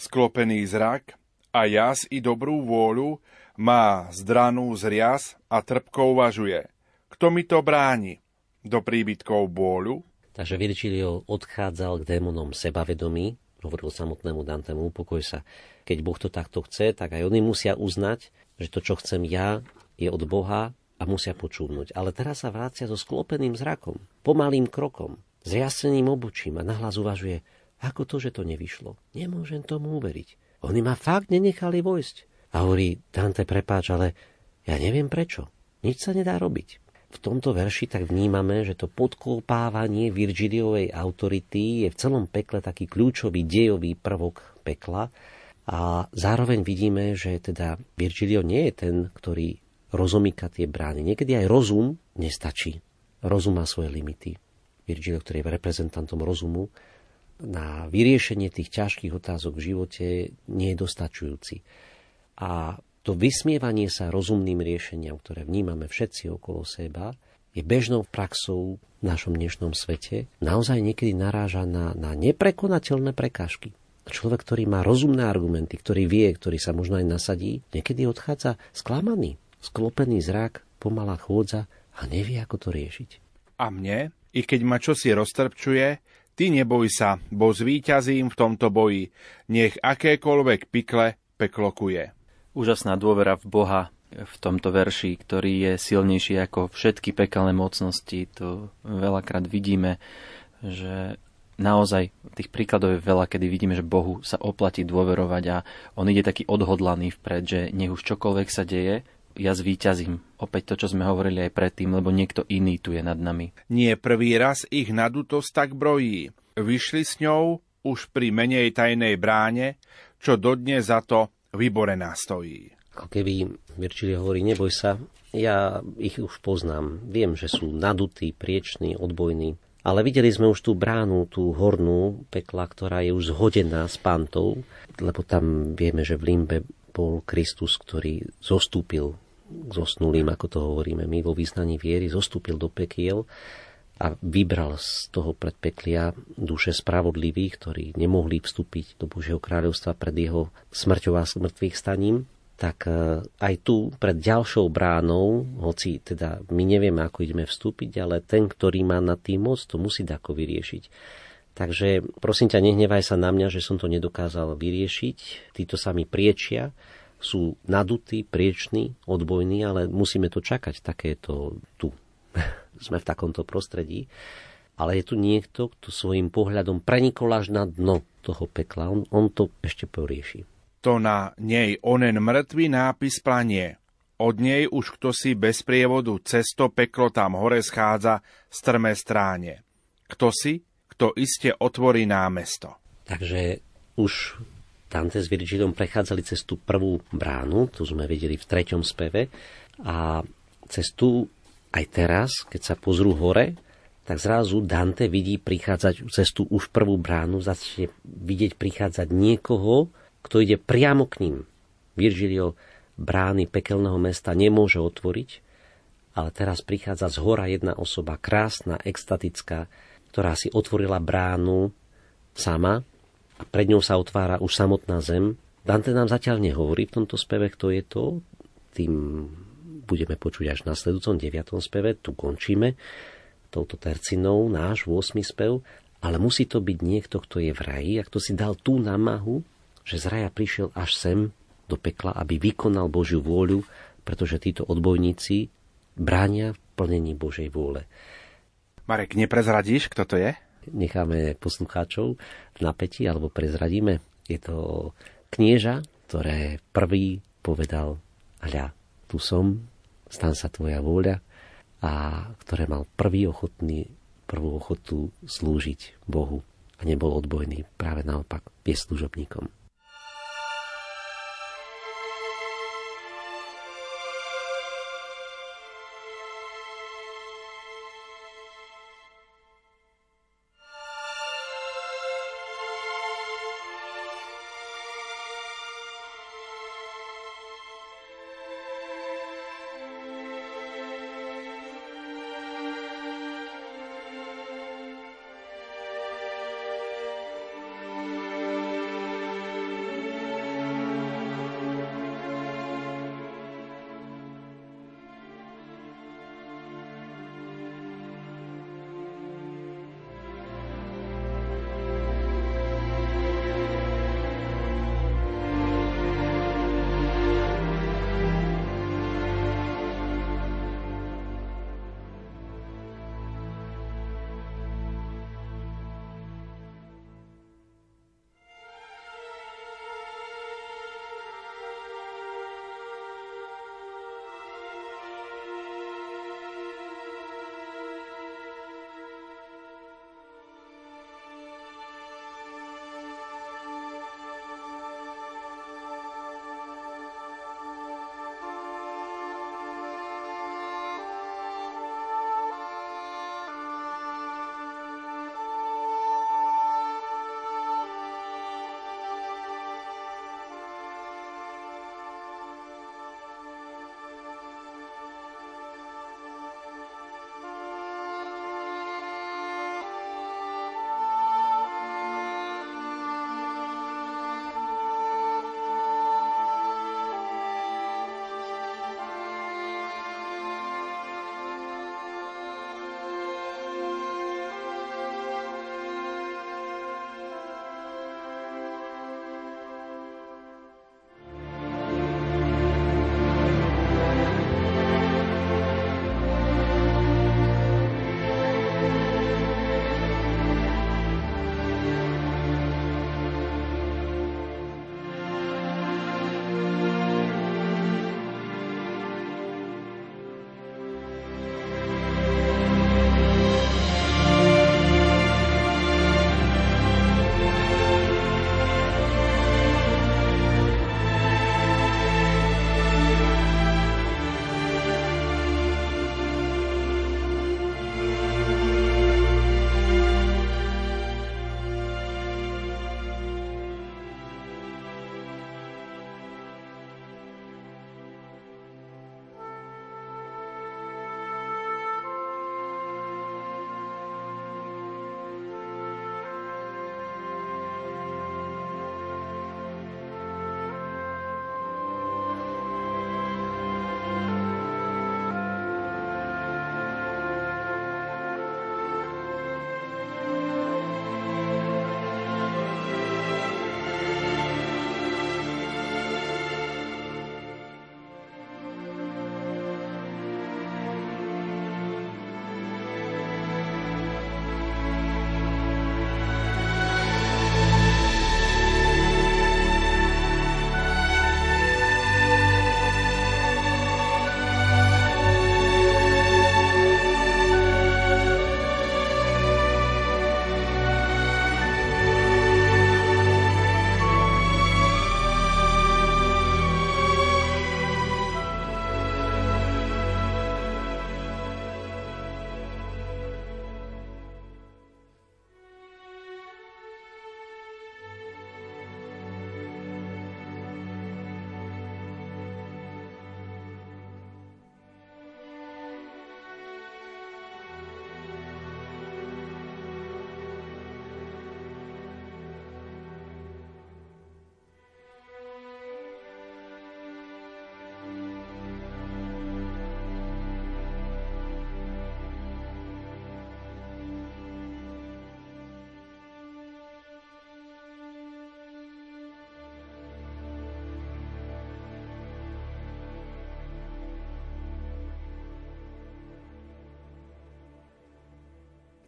sklopený zrak a jas i dobrú vôľu, má zdranú zriaz a trpko uvažuje. Kto mi to bráni? Do príbytkov bôľu? Takže Virgilio odchádzal k démonom sebavedomí, hovoril samotnému Dantemu, upokoj sa. Keď Boh to takto chce, tak aj oni musia uznať, že to, čo chcem ja, je od Boha a musia počúvnuť. Ale teraz sa vrácia so sklopeným zrakom, pomalým krokom, zriaseným obočím a nahlas uvažuje, ako to, že to nevyšlo? Nemôžem tomu uveriť. Oni ma fakt nenechali vojsť. A hovorí, Dante, prepáč, ale ja neviem prečo. Nič sa nedá robiť. V tomto verši tak vnímame, že to podkopávanie Virgiliovej autority je v celom pekle taký kľúčový dejový prvok pekla a zároveň vidíme, že teda Virgilio nie je ten, ktorý rozumíka tie brány. Niekedy aj rozum nestačí. Rozum má svoje limity. Virgilio, ktorý je reprezentantom rozumu, na vyriešenie tých ťažkých otázok v živote nie je dostačujúci. A to vysmievanie sa rozumným riešeniam, ktoré vnímame všetci okolo seba, je bežnou praxou v našom dnešnom svete, naozaj niekedy naráža na, na neprekonateľné prekážky. Človek, ktorý má rozumné argumenty, ktorý vie, ktorý sa možno aj nasadí, niekedy odchádza sklamaný, sklopený zrak, pomalá chôdza a nevie, ako to riešiť. A mne, i keď ma čosi roztrpčuje, Ty neboj sa, bo zvíťazím v tomto boji, nech akékoľvek pikle peklo kuje. Úžasná dôvera v Boha v tomto verši, ktorý je silnejší ako všetky pekelné mocnosti. To veľakrát vidíme, že naozaj tých príkladov je veľa, kedy vidíme, že Bohu sa oplatí dôverovať a on ide taký odhodlaný vpred, že nech už čokoľvek sa deje, ja zvíťazím. Opäť to, čo sme hovorili aj predtým, lebo niekto iný tu je nad nami. Nie prvý raz ich nadutosť tak brojí. Vyšli s ňou už pri menej tajnej bráne, čo dodnes za to vyborená stojí. Ako keby Virčili hovorí, neboj sa, ja ich už poznám. Viem, že sú nadutí, prieční, odbojní. Ale videli sme už tú bránu, tú hornú pekla, ktorá je už zhodená s pantou, lebo tam vieme, že v Limbe bol Kristus, ktorý zostúpil k zosnulým, ako to hovoríme my vo význaní viery, zostúpil do pekiel a vybral z toho predpeklia duše spravodlivých, ktorí nemohli vstúpiť do Božieho kráľovstva pred jeho smrťou a smrtvých staním, tak e, aj tu pred ďalšou bránou, hoci teda my nevieme, ako ideme vstúpiť, ale ten, ktorý má na tým moc, to musí dako vyriešiť. Takže prosím ťa, nehnevaj sa na mňa, že som to nedokázal vyriešiť. Títo sa mi priečia, sú nadutí, prieční, odbojní, ale musíme to čakať. Takéto tu. (laughs) Sme v takomto prostredí. Ale je tu niekto, kto svojim pohľadom prenikol až na dno toho pekla. On, on to ešte porieši. To na nej onen mŕtvý nápis planie. Od nej už kto si bez prievodu cesto peklo tam hore schádza strme stráne. Kto si, kto iste otvorí námesto. Takže už Dante s Virgilom prechádzali cez tú prvú bránu, tu sme videli v treťom speve, a cez tú aj teraz, keď sa pozrú hore, tak zrazu Dante vidí prichádzať cez tú už prvú bránu, začne vidieť prichádzať niekoho, kto ide priamo k ním. Virgilio brány pekelného mesta nemôže otvoriť, ale teraz prichádza z hora jedna osoba, krásna, extatická, ktorá si otvorila bránu sama a pred ňou sa otvára už samotná zem. Dante nám zatiaľ nehovorí v tomto speve, kto je to, tým budeme počuť až v nasledujúcom 9. speve, tu končíme touto tercinou náš 8. spev, ale musí to byť niekto, kto je v raji a kto si dal tú námahu, že z raja prišiel až sem do pekla, aby vykonal Božiu vôľu, pretože títo odbojníci bránia v plnení Božej vôle. Marek, neprezradíš, kto to je? Necháme poslucháčov v napätí, alebo prezradíme. Je to knieža, ktoré prvý povedal, hľa, tu som, stan sa tvoja vôľa, a ktoré mal prvý ochotný, prvú ochotu slúžiť Bohu a nebol odbojný, práve naopak, je služobníkom.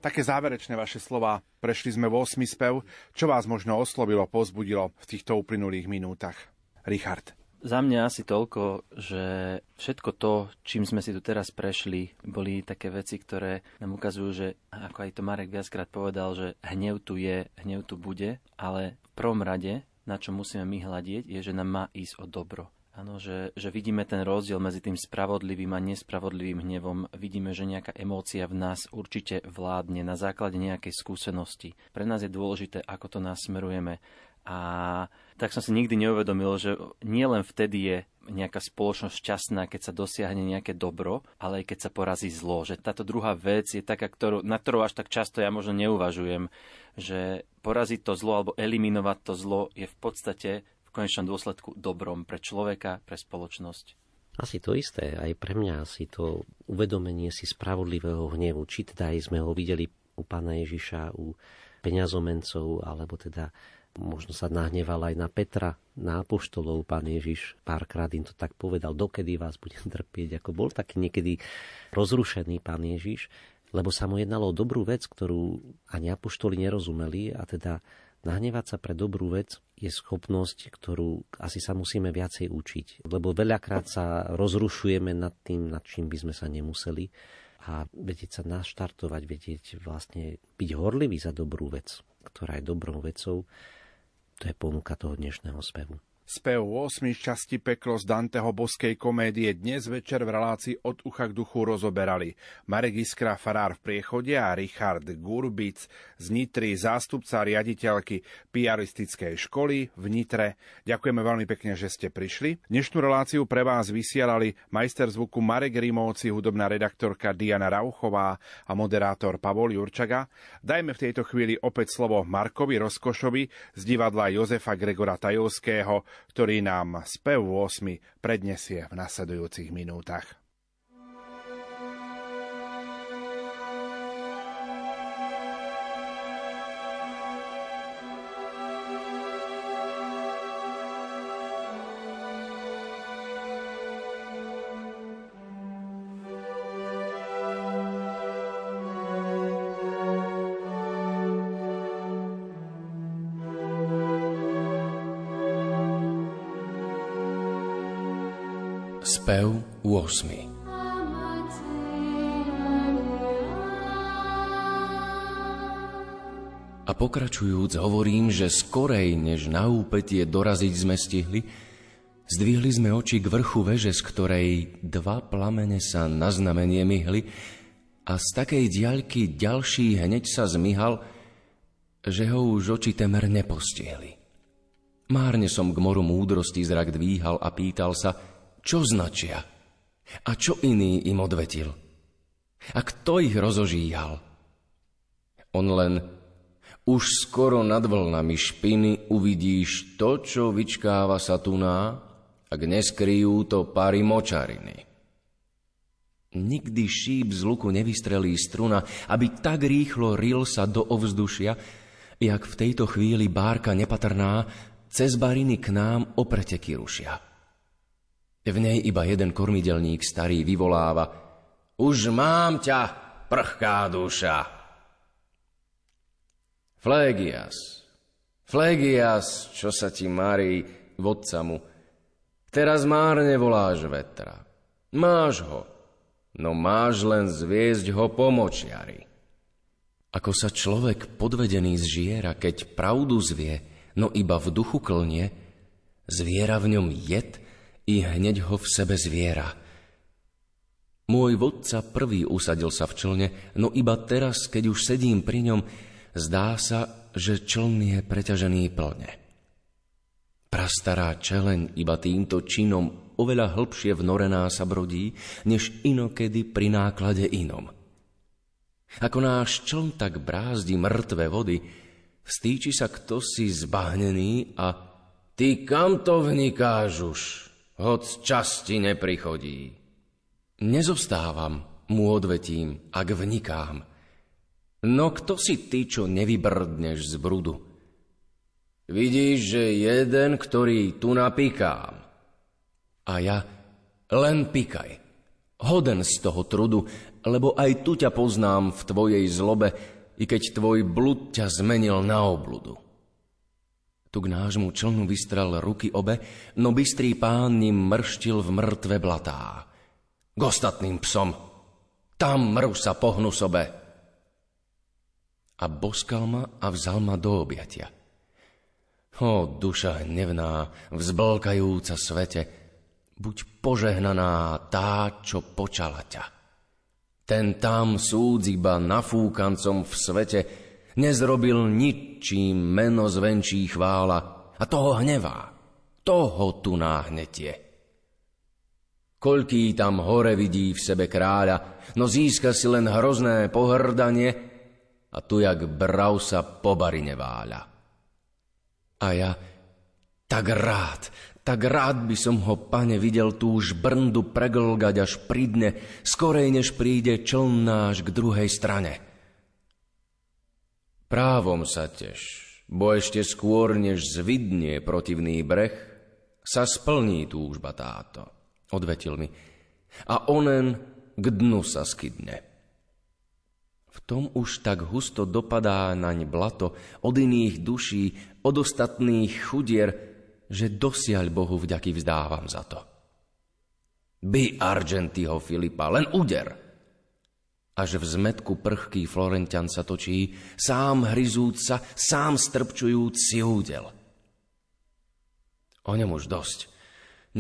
Také záverečné vaše slova. Prešli sme v 8 spev. Čo vás možno oslovilo, pozbudilo v týchto uplynulých minútach? Richard. Za mňa asi toľko, že všetko to, čím sme si tu teraz prešli, boli také veci, ktoré nám ukazujú, že ako aj to Marek viackrát povedal, že hnev tu je, hnev tu bude, ale v prvom rade, na čo musíme my hľadieť, je, že nám má ísť o dobro. Áno, že, že vidíme ten rozdiel medzi tým spravodlivým a nespravodlivým hnevom. Vidíme, že nejaká emócia v nás určite vládne na základe nejakej skúsenosti. Pre nás je dôležité, ako to nasmerujeme. A tak som si nikdy neuvedomil, že nie len vtedy je nejaká spoločnosť šťastná, keď sa dosiahne nejaké dobro, ale aj keď sa porazí zlo. Že táto druhá vec je taká, ktorú, na ktorú až tak často ja možno neuvažujem, že poraziť to zlo alebo eliminovať to zlo je v podstate konečnom dôsledku dobrom pre človeka, pre spoločnosť. Asi to isté, aj pre mňa asi to uvedomenie si spravodlivého hnevu, či teda aj sme ho videli u pána Ježiša, u peňazomencov, alebo teda možno sa nahneval aj na Petra, na apoštolov, pán Ježiš párkrát im to tak povedal, dokedy vás budem (laughs) trpieť, ako bol taký niekedy rozrušený pán Ježiš, lebo sa mu jednalo o dobrú vec, ktorú ani apoštoli nerozumeli a teda Nahnevať sa pre dobrú vec je schopnosť, ktorú asi sa musíme viacej učiť. Lebo veľakrát sa rozrušujeme nad tým, nad čím by sme sa nemuseli. A vedieť sa naštartovať, vedieť vlastne byť horlivý za dobrú vec, ktorá je dobrou vecou, to je ponuka toho dnešného spevu. Spev 8 časti peklo z Danteho boskej komédie dnes večer v relácii od ucha k duchu rozoberali Marek Iskra, farár v priechode a Richard Gurbic z Nitry, zástupca riaditeľky piaristickej školy v Nitre. Ďakujeme veľmi pekne, že ste prišli. Dnešnú reláciu pre vás vysielali majster zvuku Marek Rimovci, hudobná redaktorka Diana Rauchová a moderátor Pavol Jurčaga. Dajme v tejto chvíli opäť slovo Markovi Rozkošovi z divadla Jozefa Gregora Tajovského, ktorý nám spev 8 prednesie v nasledujúcich minútach. 8. A pokračujúc hovorím, že skorej, než na úpetie doraziť sme stihli, zdvihli sme oči k vrchu veže, z ktorej dva plamene sa na znamenie myhli a z takej diaľky ďalší hneď sa zmihal, že ho už oči temer nepostihli. Márne som k moru múdrosti zrak dvíhal a pýtal sa – čo značia? A čo iný im odvetil? A kto ich rozožíhal? On len už skoro nad vlnami špiny uvidíš to, čo vyčkáva sa tuná, ak neskryjú to pary močariny. Nikdy šíp z luku nevystrelí struna, aby tak rýchlo ril sa do ovzdušia, jak v tejto chvíli bárka nepatrná cez bariny k nám o preteky rušia. V nej iba jeden kormidelník starý vyvoláva Už mám ťa, prchká duša. Flégias, Flégias, čo sa ti marí, vodca mu, teraz márne voláš vetra. Máš ho, no máš len zviezť ho po močiari. Ako sa človek podvedený zžiera, keď pravdu zvie, no iba v duchu klnie, zviera v ňom jed i hneď ho v sebe zviera. Môj vodca prvý usadil sa v člne, no iba teraz, keď už sedím pri ňom, zdá sa, že čln je preťažený plne. Prastará čeleň iba týmto činom oveľa hlbšie vnorená sa brodí, než inokedy pri náklade inom. Ako náš čln tak brázdi mŕtve vody, vstýči sa kto si zbahnený a ty kam to vnikáš už? Hoc časti neprichodí. Nezostávam, mu odvetím, ak vnikám. No kto si ty, čo nevybrdneš z brudu? Vidíš, že jeden, ktorý tu napíkám. A ja, len pikaj, Hoden z toho trudu, lebo aj tu ťa poznám v tvojej zlobe, i keď tvoj blud ťa zmenil na obludu. Tu k nášmu člnu vystrel ruky obe, no bystrý pán ním mrštil v mŕtve blatá. K ostatným psom, tam mrv sa pohnu sobe. A boskal ma a vzal ma do objatia. O, duša hnevná, vzblkajúca svete, buď požehnaná tá, čo počala ťa. Ten tam súd iba nafúkancom v svete, Nezrobil ničím meno zvenčí chvála a toho hnevá. Toho tu náhnetie. Koľký tam hore vidí v sebe kráľa, no získa si len hrozné pohrdanie a tu jak brav sa po bari neváľa. A ja tak rád, tak rád by som ho, pane, videl tú žbrndu preglgať až pridne, skorej než príde čln náš k druhej strane. Právom sa teš, bo ešte skôr, než zvidnie protivný breh, sa splní túžba táto, odvetil mi. A onen k dnu sa skydne. V tom už tak husto dopadá naň blato od iných duší, od ostatných chudier, že dosiaľ Bohu vďaky vzdávam za to. By Argentyho Filipa, len uder! Až v zmetku prchký Florentian sa točí, sám hryzúc sa, sám strpčujúc si údel. O ňom už dosť,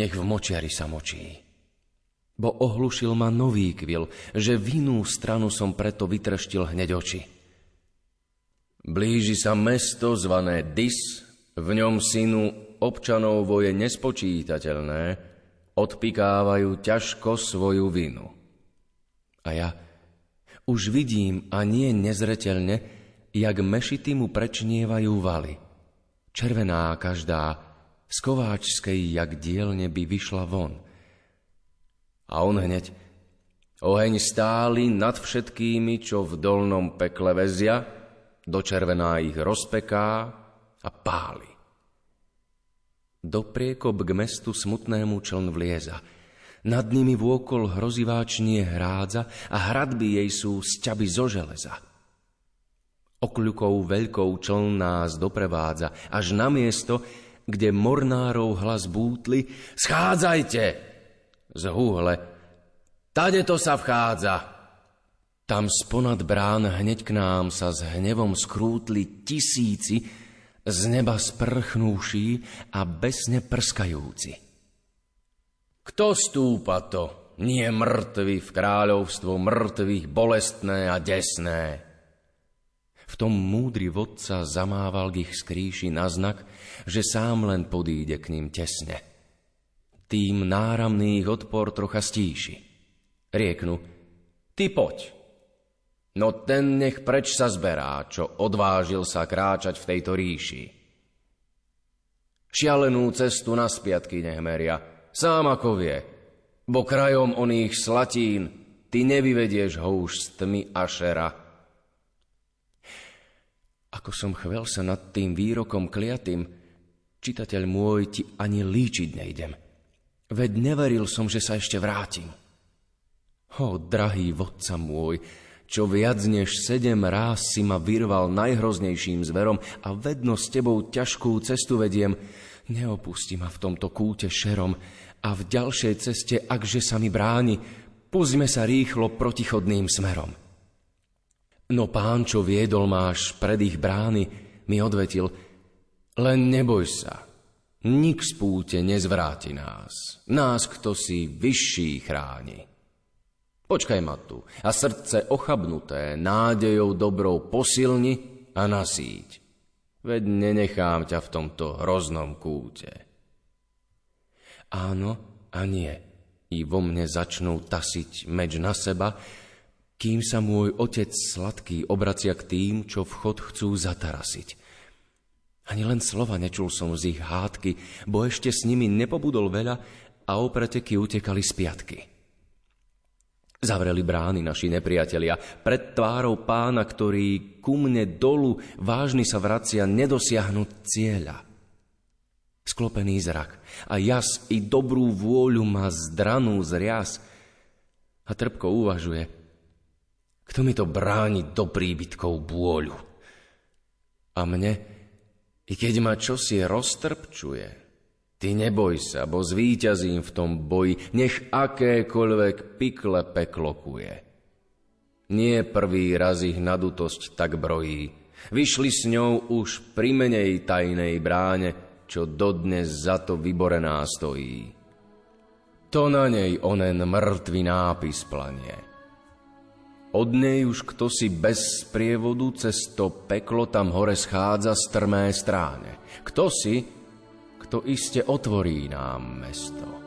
nech v močiari sa močí. Bo ohlušil ma nový kvil, že v inú stranu som preto vytreštil hneď oči. Blíži sa mesto zvané Dis, v ňom synu občanov voje nespočítateľné, odpikávajú ťažko svoju vinu. A ja, už vidím a nie nezretelne, jak mešity mu prečnievajú valy. Červená každá, z kováčskej jak dielne by vyšla von. A on hneď, oheň stály nad všetkými, čo v dolnom pekle vezia, do červená ich rozpeká a páli. Do priekop k mestu smutnému čln vlieza – nad nimi vôkol hroziváčnie hrádza a hradby jej sú sťaby zo železa. Okľukou veľkou čln nás doprevádza až na miesto, kde mornárov hlas bútli Schádzajte! Z húhle Tade to sa vchádza! Tam sponad brán hneď k nám sa s hnevom skrútli tisíci, z neba sprchnúší a besne prskajúci. Kto stúpa to? Nie mŕtvy v kráľovstvo mŕtvych, bolestné a desné. V tom múdry vodca zamával k ich skríši na znak, že sám len podíde k ním tesne. Tým náramných odpor trocha stíši. Rieknu, ty poď. No ten nech preč sa zberá, čo odvážil sa kráčať v tejto ríši. Šialenú cestu na spiatky nech meria, sám ako vie, bo krajom oných slatín ty nevyvedieš ho už z tmy a šera. Ako som chvel sa nad tým výrokom kliatým, čitateľ môj, ti ani líčiť nejdem. Veď neveril som, že sa ešte vrátim. Ho, drahý vodca môj, čo viac než sedem ráz si ma vyrval najhroznejším zverom a vedno s tebou ťažkú cestu vediem, neopusti ma v tomto kúte šerom a v ďalšej ceste, akže sa mi bráni, pustme sa rýchlo protichodným smerom. No pán, čo viedol máš pred ich brány, mi odvetil, len neboj sa, nik z púte nezvráti nás, nás kto si vyšší chráni. Počkaj ma tu a srdce ochabnuté nádejou dobrou posilni a nasíť. Veď nenechám ťa v tomto hroznom kúte. Áno a nie. I vo mne začnú tasiť meč na seba, kým sa môj otec sladký obracia k tým, čo vchod chcú zatarasiť. Ani len slova nečul som z ich hádky, bo ešte s nimi nepobudol veľa a o preteky utekali z piatky. Zavreli brány naši nepriatelia pred tvárou pána, ktorý ku mne dolu vážny sa vracia nedosiahnuť cieľa. Sklopený zrak a jas i dobrú vôľu má zdranú zriaz. A trpko uvažuje, kto mi to bráni do príbytkov bôľu. A mne, i keď ma čosi roztrpčuje, ty neboj sa, bo zvíťazím v tom boji, nech akékoľvek pikle peklokuje. Nie prvý raz ich nadutosť tak brojí, vyšli s ňou už pri menej tajnej bráne, čo dodnes za to vyborená stojí. To na nej onen mŕtvý nápis planie. Od nej už kto si bez sprievodu cez to peklo tam hore schádza strmé stráne. Kto si, kto iste otvorí nám mesto.